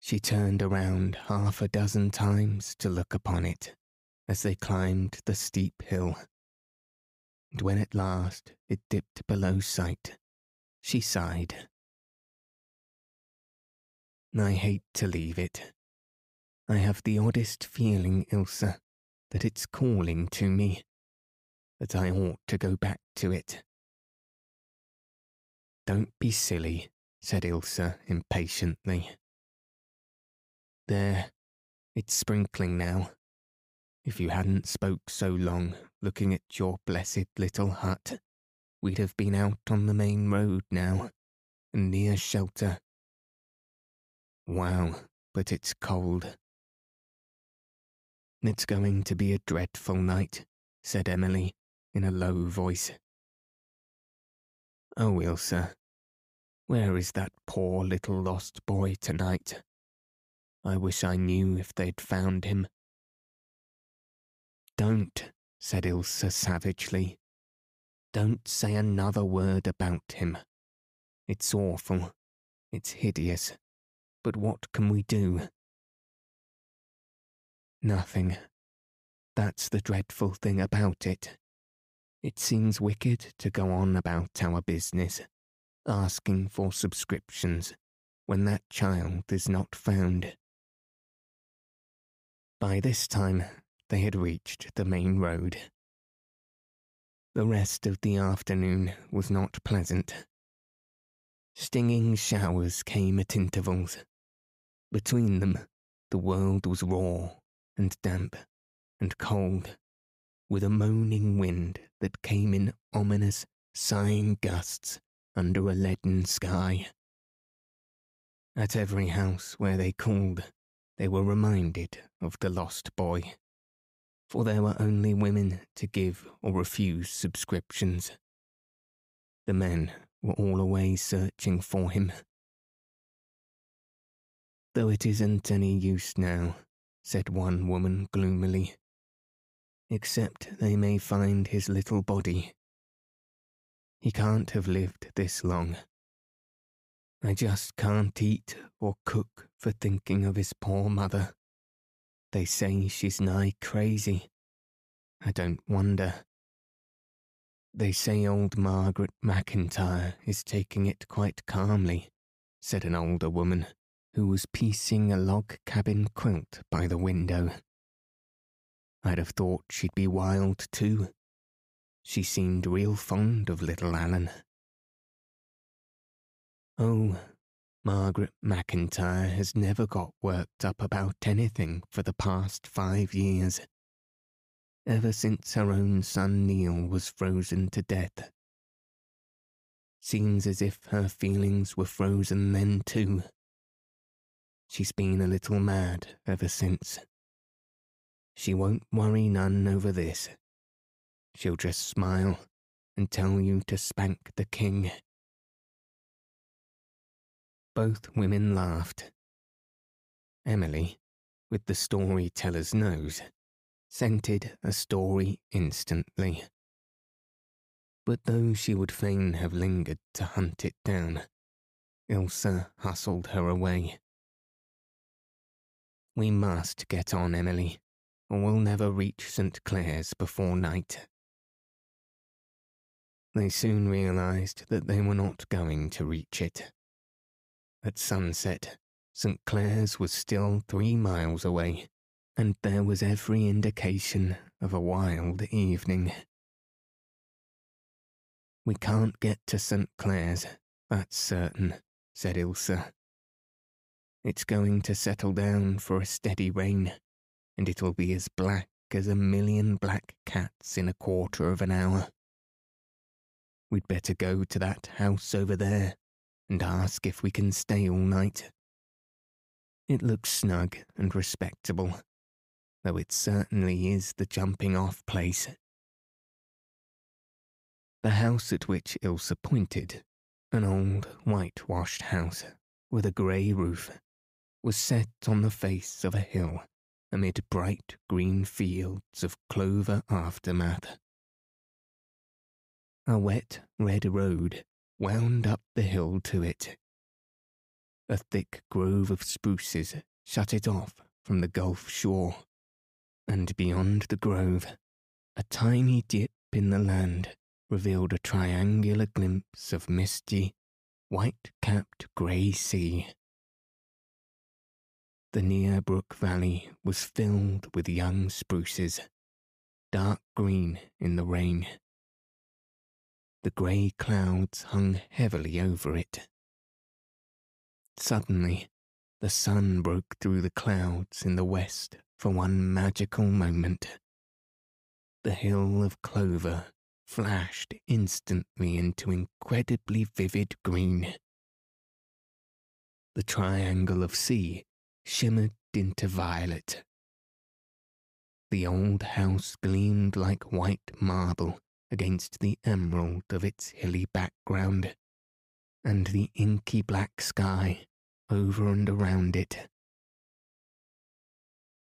She turned around half a dozen times to look upon it as they climbed the steep hill. And when at last it dipped below sight, she sighed. I hate to leave it. I have the oddest feeling, Ilse, that it's calling to me, that I ought to go back to it. Don't be silly, said Ilse impatiently. There, it's sprinkling now. If you hadn't spoke so long looking at your blessed little hut, we'd have been out on the main road now, and near shelter. Wow, but it's cold. It's going to be a dreadful night, said Emily in a low voice. Oh, Ilse, where is that poor little lost boy tonight? I wish I knew if they'd found him. Don't, said Ilse savagely. Don't say another word about him. It's awful. It's hideous. But what can we do? Nothing. That's the dreadful thing about it. It seems wicked to go on about our business, asking for subscriptions, when that child is not found. By this time, they had reached the main road. The rest of the afternoon was not pleasant. Stinging showers came at intervals. Between them, the world was raw and damp and cold, with a moaning wind that came in ominous, sighing gusts under a leaden sky. At every house where they called, they were reminded of the lost boy for there were only women to give or refuse subscriptions. The men were all away searching for him. Though it isn't any use now, said one woman gloomily, except they may find his little body. He can't have lived this long. I just can't eat or cook for thinking of his poor mother. They say she's nigh crazy. I don't wonder. They say old Margaret McIntyre is taking it quite calmly, said an older woman who was piecing a log cabin quilt by the window. I'd have thought she'd be wild too. She seemed real fond of little Alan. Oh, Margaret McIntyre has never got worked up about anything for the past five years. Ever since her own son Neil was frozen to death. Seems as if her feelings were frozen then too. She's been a little mad ever since. She won't worry none over this. She'll just smile and tell you to spank the king. Both women laughed. Emily, with the storyteller's nose, scented a story instantly. But though she would fain have lingered to hunt it down, Ilse hustled her away. We must get on, Emily, or we'll never reach St. Clair's before night. They soon realized that they were not going to reach it. At sunset, St. Clair's was still three miles away, and there was every indication of a wild evening. We can't get to St. Clair's, that's certain, said Ilse. It's going to settle down for a steady rain, and it'll be as black as a million black cats in a quarter of an hour. We'd better go to that house over there and ask if we can stay all night. It looks snug and respectable, though it certainly is the jumping off place. The house at which Ilse pointed, an old whitewashed house with a grey roof, was set on the face of a hill amid bright green fields of clover aftermath. A wet red road wound up the hill to it. A thick grove of spruces shut it off from the Gulf shore, and beyond the grove, a tiny dip in the land revealed a triangular glimpse of misty, white-capped grey sea. The near brook valley was filled with young spruces, dark green in the rain. The grey clouds hung heavily over it. Suddenly, the sun broke through the clouds in the west for one magical moment. The hill of clover flashed instantly into incredibly vivid green. The triangle of sea shimmered into violet. The old house gleamed like white marble against the emerald of its hilly background, and the inky black sky over and around it.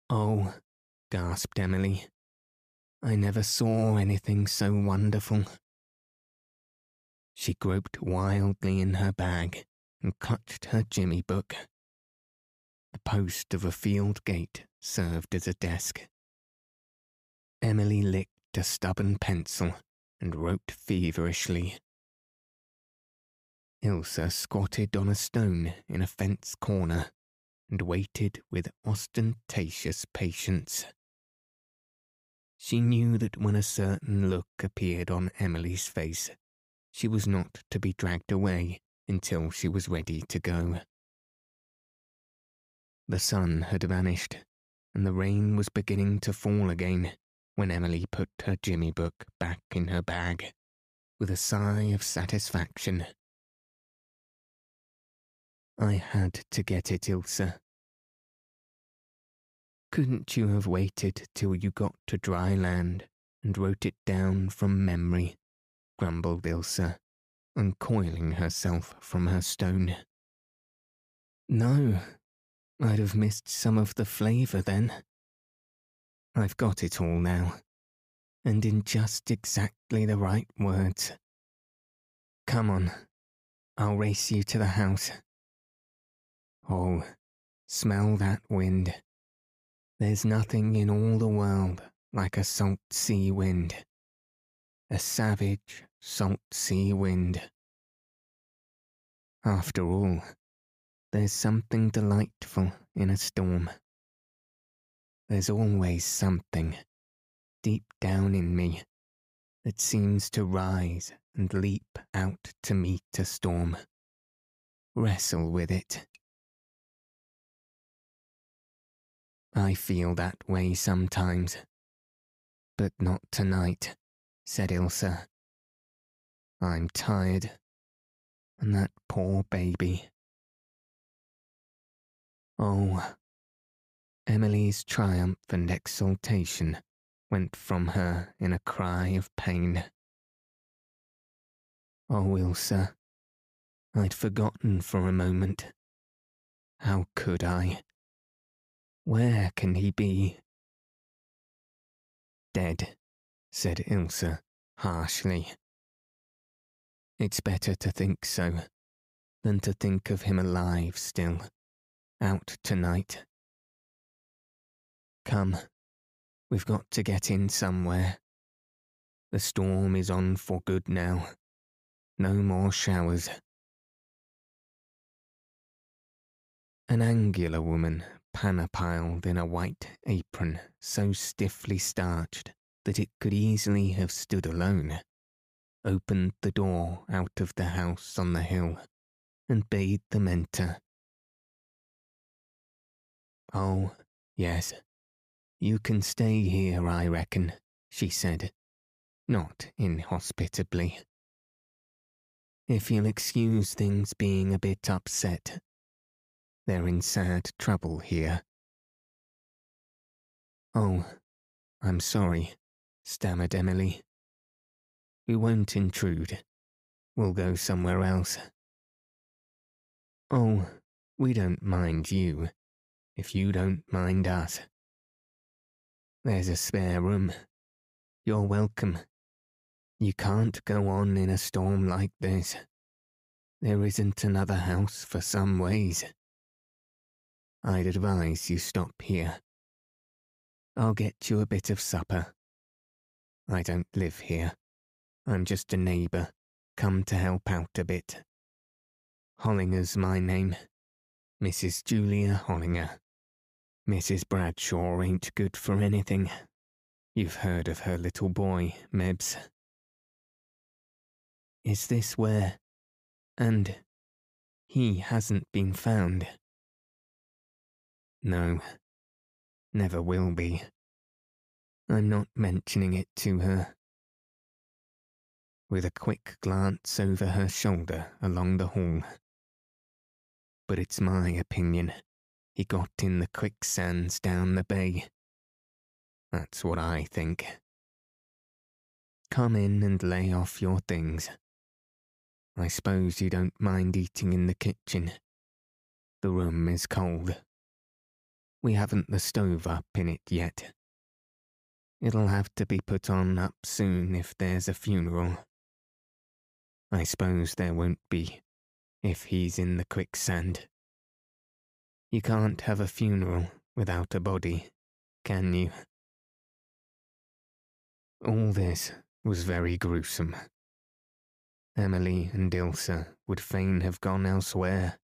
Oh, gasped Emily, I never saw anything so wonderful. She groped wildly in her bag and clutched her Jimmy book. The post of a field gate served as a desk. Emily licked a stubborn pencil and wrote feverishly. Ilse squatted on a stone in a fence corner and waited with ostentatious patience. She knew that when a certain look appeared on Emily's face, she was not to be dragged away until she was ready to go. The sun had vanished, and the rain was beginning to fall again when Emily put her Jimmy book back in her bag, with a sigh of satisfaction. I had to get it, Ilse. Couldn't you have waited till you got to dry land and wrote it down from memory? grumbled Ilse, uncoiling herself from her stone. No, I'd have missed some of the flavour then. I've got it all now, and in just exactly the right words. Come on, I'll race you to the house. Oh, smell that wind. There's nothing in all the world like a salt sea wind. A savage, salt sea wind. After all, there's something delightful in a storm. There's always something, deep down in me, that seems to rise and leap out to meet a storm. Wrestle with it. I feel that way sometimes. But not tonight, said Ilse. I'm tired. And that poor baby. Oh. Emily's triumph and exultation went from her in a cry of pain. Oh, Ilse, I'd forgotten for a moment. How could I? Where can he be? Dead, said Ilse harshly. It's better to think so than to think of him alive still out tonight. Come, we've got to get in somewhere. The storm is on for good now. No more showers. An angular woman panopiled in a white apron so stiffly starched that it could easily have stood alone, opened the door out of the house on the hill and bade them enter. Oh, yes, you can stay here, I reckon, she said, not inhospitably. If you'll excuse things being a bit upset, they're in sad trouble here. Oh, I'm sorry, stammered Emily. We won't intrude. We'll go somewhere else. Oh, we don't mind you, if you don't mind us. There's a spare room. You're welcome. You can't go on in a storm like this. There isn't another house for some ways. I'd advise you stop here. I'll get you a bit of supper. I don't live here. I'm just a neighbour, come to help out a bit. Hollinger's my name. Mrs. Julia Hollinger. Mrs. Bradshaw ain't good for anything. You've heard of her little boy, Mebs. Is this where? And he hasn't been found. No, never will be. I'm not mentioning it to her. With a quick glance over her shoulder along the hall. But it's my opinion he got in the quicksands down the bay. That's what I think. Come in and lay off your things. I suppose you don't mind eating in the kitchen. The room is cold. We haven't the stove up in it yet. It'll have to be put on up soon if there's a funeral. I suppose there won't be, if he's in the quicksand. You can't have a funeral without a body, can you? All this was very gruesome. Emily and Ilse would fain have gone elsewhere,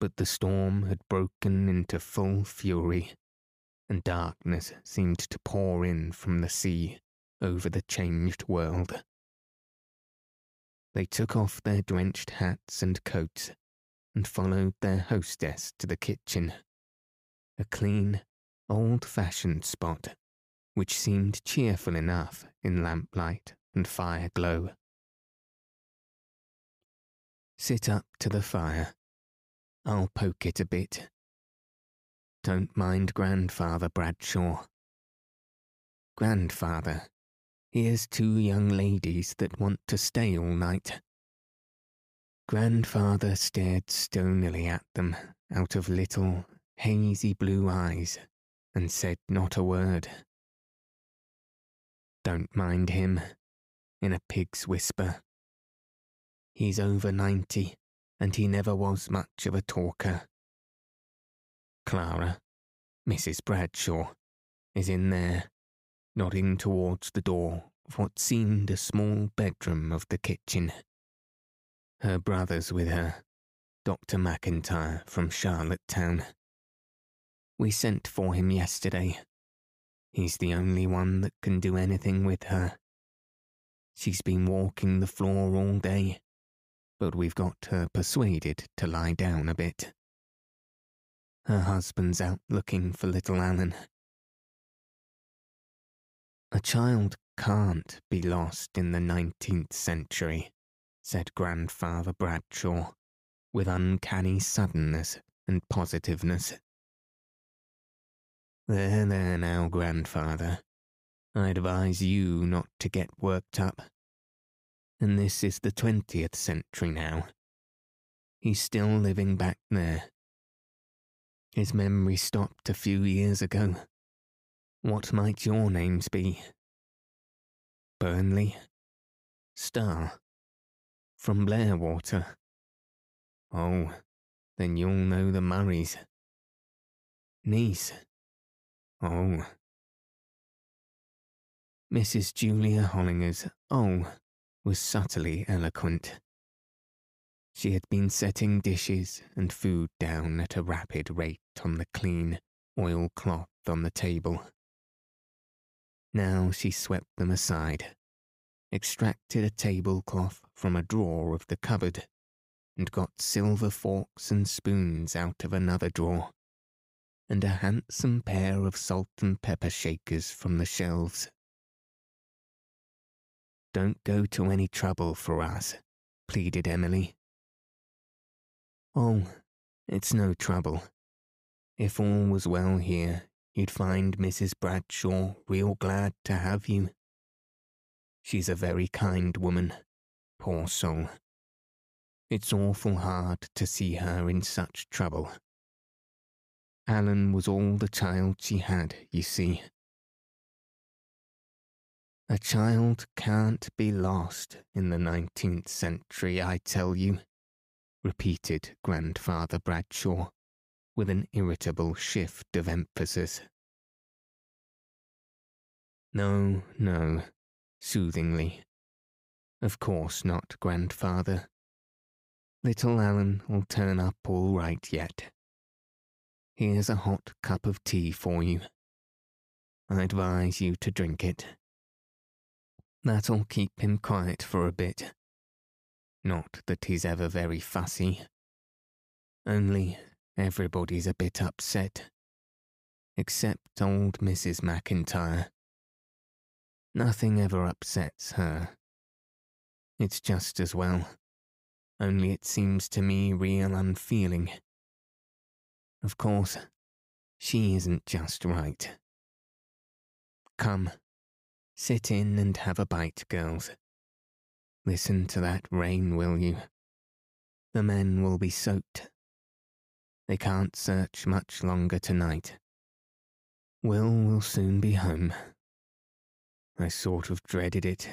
but the storm had broken into full fury, and darkness seemed to pour in from the sea over the changed world. They took off their drenched hats and coats and followed their hostess to the kitchen, a clean, old fashioned spot which seemed cheerful enough in lamplight and fire glow. Sit up to the fire I'll poke it a bit. Don't mind Grandfather Bradshaw. Grandfather, here's two young ladies that want to stay all night. Grandfather stared stonily at them out of little, hazy blue eyes and said not a word. Don't mind him, in a pig's whisper. He's over ninety and he never was much of a talker. Clara, Mrs. Bradshaw, is in there, nodding towards the door of what seemed a small bedroom of the kitchen. Her brother's with her, Dr. McIntyre from Charlottetown. We sent for him yesterday. He's the only one that can do anything with her. She's been walking the floor all day, but we've got her persuaded to lie down a bit. Her husband's out looking for little Alan. A child can't be lost in the nineteenth century, said Grandfather Bradshaw, with uncanny suddenness and positiveness. There, there now, Grandfather. I advise you not to get worked up and this is the 20th century now. He's still living back there. His memory stopped a few years ago. What might your names be? Burnley? Starr? From Blairwater? Oh, then you'll know the Murrays. Niece? Oh. Mrs. Julia Hollinger's oh was subtly eloquent. She had been setting dishes and food down at a rapid rate on the clean oilcloth on the table. Now she swept them aside, extracted a tablecloth from a drawer of the cupboard, and got silver forks and spoons out of another drawer, and a handsome pair of salt and pepper shakers from the shelves. Don't go to any trouble for us, pleaded Emily. Oh, it's no trouble. If all was well here, you'd find Mrs. Bradshaw real glad to have you. She's a very kind woman, poor soul. It's awful hard to see her in such trouble. Alan was all the child she had, you see. A child can't be lost in the nineteenth century, I tell you, repeated Grandfather Bradshaw, with an irritable shift of emphasis. No, no, soothingly. Of course not, Grandfather. Little Alan will turn up all right yet. Here's a hot cup of tea for you. I advise you to drink it. That'll keep him quiet for a bit. Not that he's ever very fussy. Only everybody's a bit upset. Except old Mrs. McIntyre. Nothing ever upsets her. It's just as well. Only it seems to me real unfeeling. Of course, she isn't just right. Come, Sit in and have a bite, girls. Listen to that rain, will you? The men will be soaked. They can't search much longer tonight. Will will soon be home. I sort of dreaded it.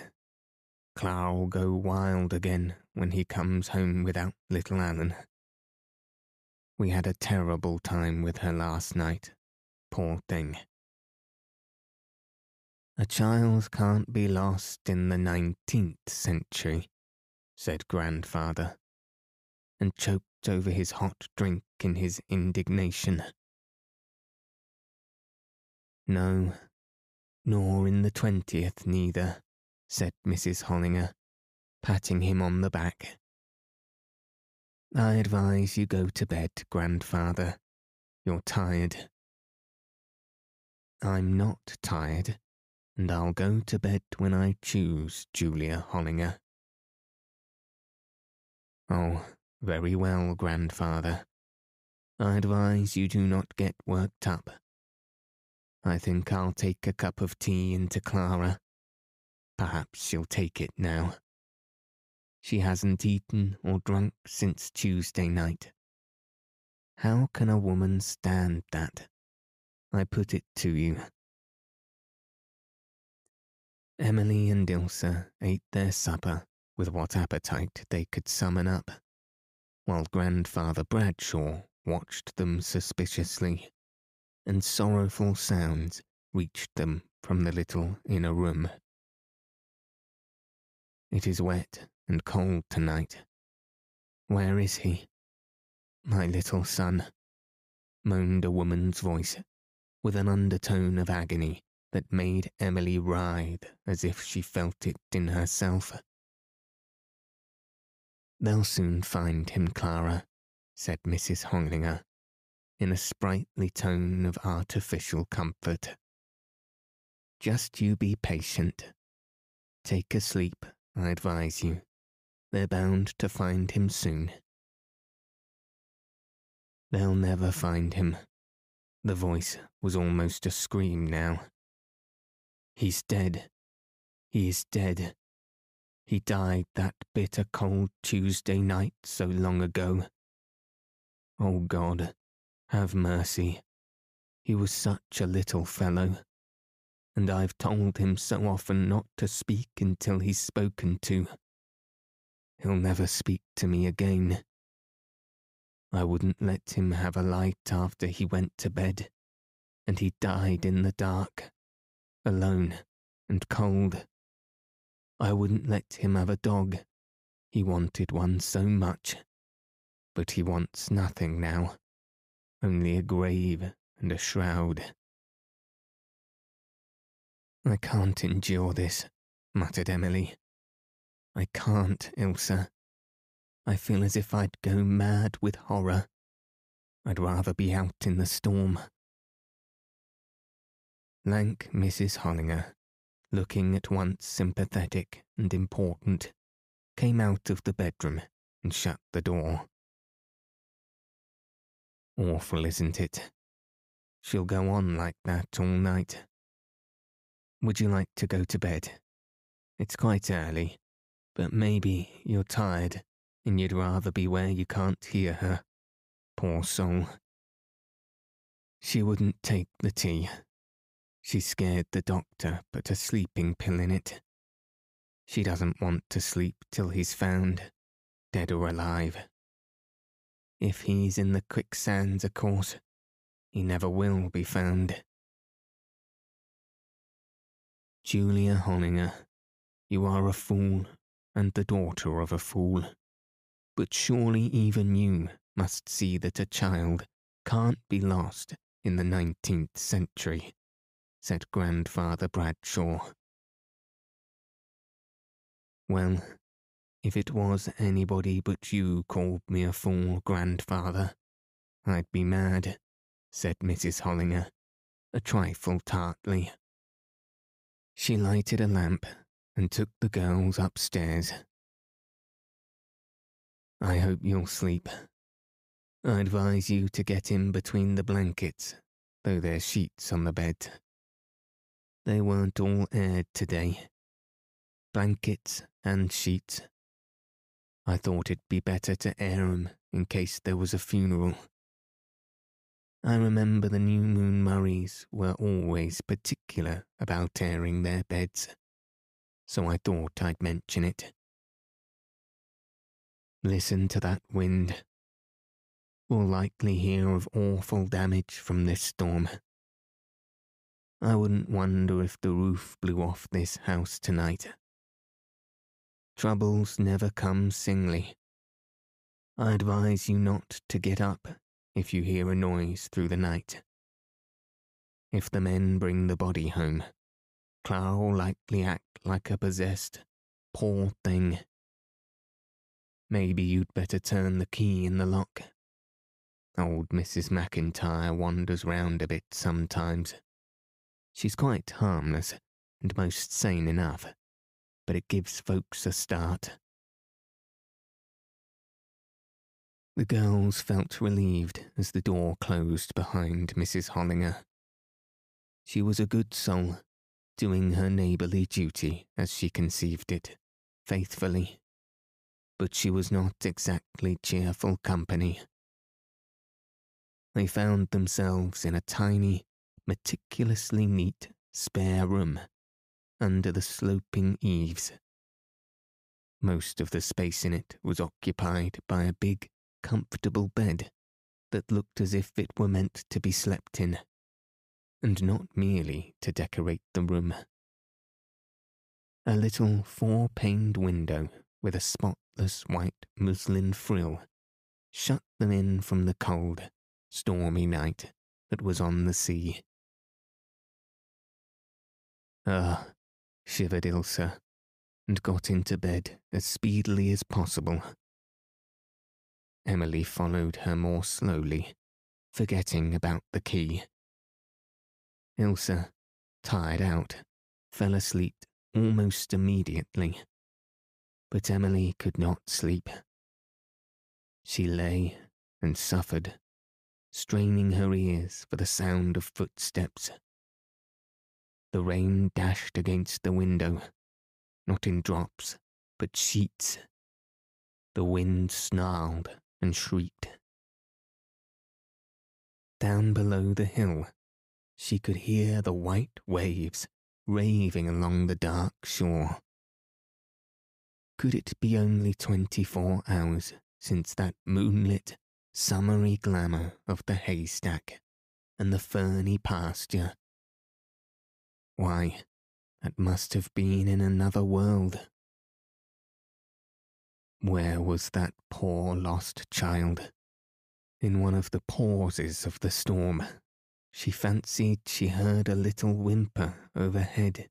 Clara'll go wild again when he comes home without little Alan. We had a terrible time with her last night, poor thing. A child can't be lost in the nineteenth century, said Grandfather, and choked over his hot drink in his indignation. No, nor in the twentieth neither, said Mrs. Hollinger, patting him on the back. I advise you go to bed, Grandfather. You're tired. I'm not tired, and I'll go to bed when I choose, Julia Hollinger. Oh, very well, grandfather. I advise you do not get worked up. I think I'll take a cup of tea into Clara. Perhaps she'll take it now. She hasn't eaten or drunk since Tuesday night. How can a woman stand that? I put it to you. Emily and Ilse ate their supper with what appetite they could summon up, while Grandfather Bradshaw watched them suspiciously, and sorrowful sounds reached them from the little inner room. It is wet and cold tonight. Where is he? My little son, moaned a woman's voice, with an undertone of agony that made Emily writhe as if she felt it in herself. They'll soon find him, Clara, said Mrs. Hollinger, in a sprightly tone of artificial comfort. Just you be patient. Take a sleep, I advise you. They're bound to find him soon. They'll never find him. The voice was almost a scream now. He's dead. He is dead. He died that bitter cold Tuesday night so long ago. Oh God, have mercy. He was such a little fellow, and I've told him so often not to speak until he's spoken to. He'll never speak to me again. I wouldn't let him have a light after he went to bed, and he died in the dark alone and cold. I wouldn't let him have a dog. He wanted one so much. But he wants nothing now. Only a grave and a shroud. I can't endure this, muttered Emily. I can't, Ilse. I feel as if I'd go mad with horror. I'd rather be out in the storm. Lank Mrs. Hollinger, looking at once sympathetic and important, came out of the bedroom and shut the door. Awful, isn't it? She'll go on like that all night. Would you like to go to bed? It's quite early, but maybe you're tired and you'd rather be where you can't hear her. Poor soul. She wouldn't take the tea. She scared the doctor put a sleeping pill in it. She doesn't want to sleep till he's found, dead or alive. If he's in the quicksands, of course, he never will be found. Julia Hollinger, you are a fool and the daughter of a fool. But surely even you must see that a child can't be lost in the nineteenth century, said Grandfather Bradshaw. Well, if it was anybody but you called me a fool, grandfather, I'd be mad, said Mrs. Hollinger, a trifle tartly. She lighted a lamp and took the girls upstairs. I hope you'll sleep. I advise you to get in between the blankets, though there's sheets on the bed. They weren't all aired today. Blankets and sheets I thought it'd be better to air 'em in case there was a funeral. I remember the New Moon Murrays were always particular about airing their beds, so I thought I'd mention it. Listen to that wind. We'll likely hear of awful damage from this storm. I wouldn't wonder if the roof blew off this house tonight. Troubles never come singly. I advise you not to get up if you hear a noise through the night. If the men bring the body home, Clara'll likely act like a possessed, poor thing. Maybe you'd better turn the key in the lock. Old Mrs. McIntyre wanders round a bit sometimes. She's quite harmless and most sane enough but it gives folks a start. The girls felt relieved as the door closed behind Mrs. Hollinger. She was a good soul, doing her neighbourly duty as she conceived it, faithfully. But she was not exactly cheerful company. They found themselves in a tiny, meticulously neat spare room under the sloping eaves. Most of the space in it was occupied by a big, comfortable bed that looked as if it were meant to be slept in, and not merely to decorate the room. A little four paned window with a spotless white muslin frill shut them in from the cold, stormy night that was on the sea. Ah, shivered Ilse, and got into bed as speedily as possible. Emily followed her more slowly, forgetting about the key. Ilse, tired out, fell asleep almost immediately. But Emily could not sleep. She lay and suffered, straining her ears for the sound of footsteps the rain dashed against the window, not in drops, but sheets. The wind snarled and shrieked. Down below the hill, she could hear the white waves raving along the dark shore. Could it be only twenty four hours since that moonlit, summery glamour of the haystack and the ferny pasture why, that must have been in another world. Where was that poor lost child? In one of the pauses of the storm, she fancied she heard a little whimper overhead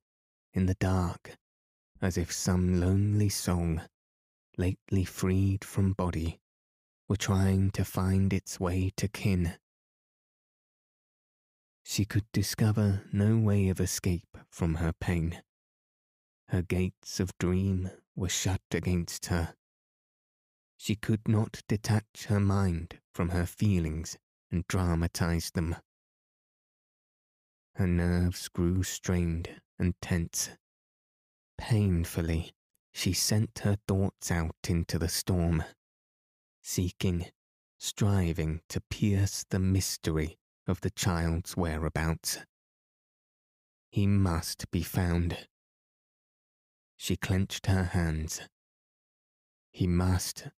in the dark, as if some lonely soul, lately freed from body, were trying to find its way to kin. She could discover no way of escape from her pain. Her gates of dream were shut against her. She could not detach her mind from her feelings and dramatize them. Her nerves grew strained and tense. Painfully, she sent her thoughts out into the storm, seeking, striving to pierce the mystery of the child's whereabouts. He must be found. She clenched her hands. He must.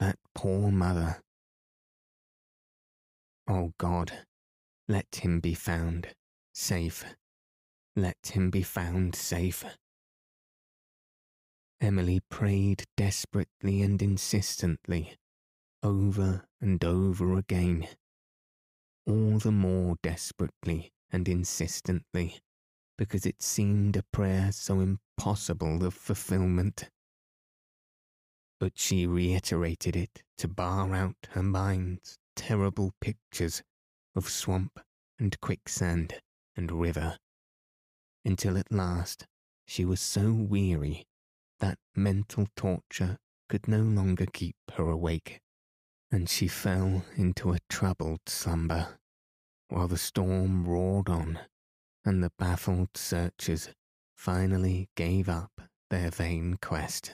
That poor mother. Oh God, let him be found, safe. Let him be found safe. Emily prayed desperately and insistently, over and over again all the more desperately and insistently because it seemed a prayer so impossible of fulfillment. But she reiterated it to bar out her mind's terrible pictures of swamp and quicksand and river, until at last she was so weary that mental torture could no longer keep her awake and she fell into a troubled slumber, while the storm roared on, and the baffled searchers finally gave up their vain quest.